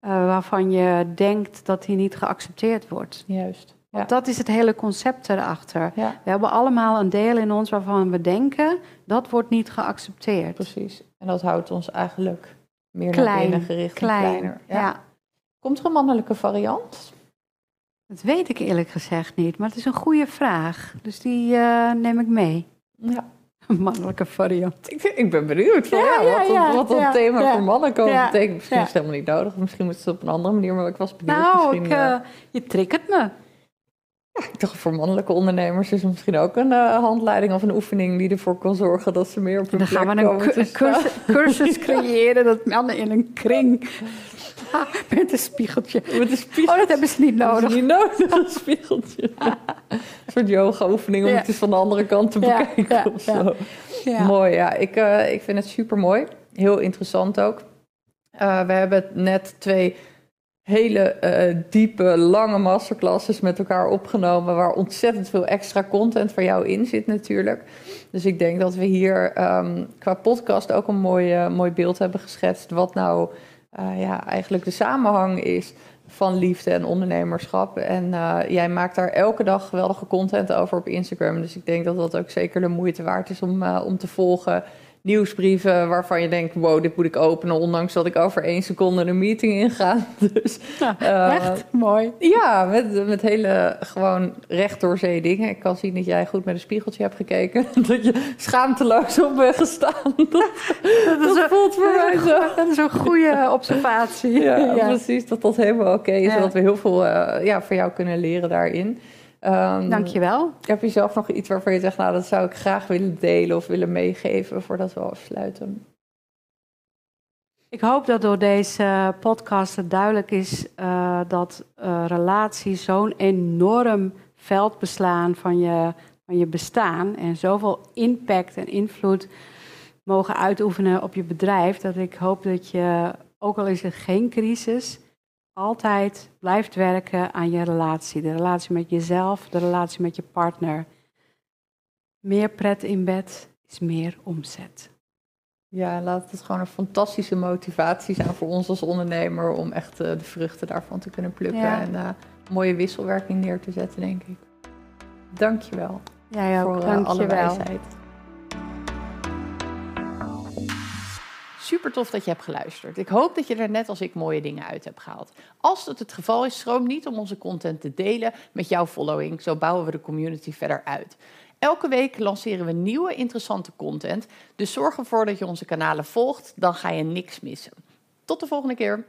eh, waarvan je denkt dat die niet geaccepteerd wordt. juist. Ja. Dat is het hele concept erachter. ja, We hebben allemaal een deel in ons waarvan we denken dat wordt niet geaccepteerd. precies. En dat houdt ons eigenlijk meer naar binnen gericht en klein. kleiner. ja. Komt er een mannelijke variant? Dat weet ik eerlijk gezegd niet, maar het is een goede vraag. Dus die eh, neem ik mee. Ja. Een mannelijke variant. Ik, ik ben benieuwd van, Ja, ja, ja, wat, dat ja, thema voor mannen kan betekenen. Misschien is het helemaal niet nodig. Misschien moet het op een andere manier, maar ik was benieuwd. Nou, ik, eh, je triggert me. Ik dacht, voor mannelijke ondernemers is misschien ook een uh, handleiding of een oefening die ervoor kan zorgen dat ze meer op hun Dan gaan we een cursus, cursus creëren dat mannen in een kring met een spiegeltje. Met een spiegeltje. Oh, dat hebben ze niet nodig. Dat is niet nodig, een spiegeltje. een soort yoga-oefening om het eens van de andere kant te bekijken ja, of zo. Mooi, ja. Ik, uh, ik vind het super mooi. Heel interessant ook. Uh, we hebben net twee hele uh, diepe, lange masterclasses met elkaar opgenomen, waar ontzettend veel extra content voor jou in zit natuurlijk. Dus ik denk dat we hier um, qua podcast ook een mooi, mooi beeld hebben geschetst, wat nou uh, ja, eigenlijk de samenhang is van liefde en ondernemerschap. En jij maakt daar elke dag geweldige content over op Instagram. Dus ik denk dat dat ook zeker de moeite waard is om, om te volgen nieuwsbrieven waarvan je denkt: wow, dit moet ik openen, ondanks dat ik over één seconde een meeting inga. Dus, ja, uh, echt mooi. Ja, met, met hele gewoon recht door zee dingen. Ik kan zien dat jij goed met een spiegeltje hebt gekeken. dat je schaamteloos op bent gestaan. Dat, dat, dat voelt voor mij zo. Dat is een goede observatie. Ja, ja. precies. Dat dat helemaal oké is. Dat we heel veel uh, ja, voor jou kunnen leren daarin. Um, Dankjewel. Heb je zelf nog iets waarvan je zegt, nou dat zou ik graag willen delen of willen meegeven voordat we afsluiten? Ik hoop dat door deze podcast het duidelijk is uh, dat uh, relaties zo'n enorm veld beslaan van je, van je bestaan en zoveel impact en invloed mogen uitoefenen op je bedrijf, dat ik hoop dat je, ook al is er geen crisis, altijd blijft werken aan je relatie. De relatie met jezelf, de relatie met je partner. Meer pret in bed is meer omzet. Ja, laat het gewoon een fantastische motivatie zijn voor ons als ondernemer om echt uh, de vruchten daarvan te kunnen plukken ja. en uh, een mooie wisselwerking neer te zetten, denk ik. Dankjewel. Jij ook, voor Dank uh, alle je wel. wijsheid. Super tof dat je hebt geluisterd. Ik hoop dat je er net als ik mooie dingen uit hebt gehaald. Als dat het geval is, schroom niet om onze content te delen met jouw following. Zo bouwen we de community verder uit. Elke week lanceren we nieuwe interessante content. Dus zorg ervoor dat je onze kanalen volgt, dan ga je niks missen. Tot de volgende keer.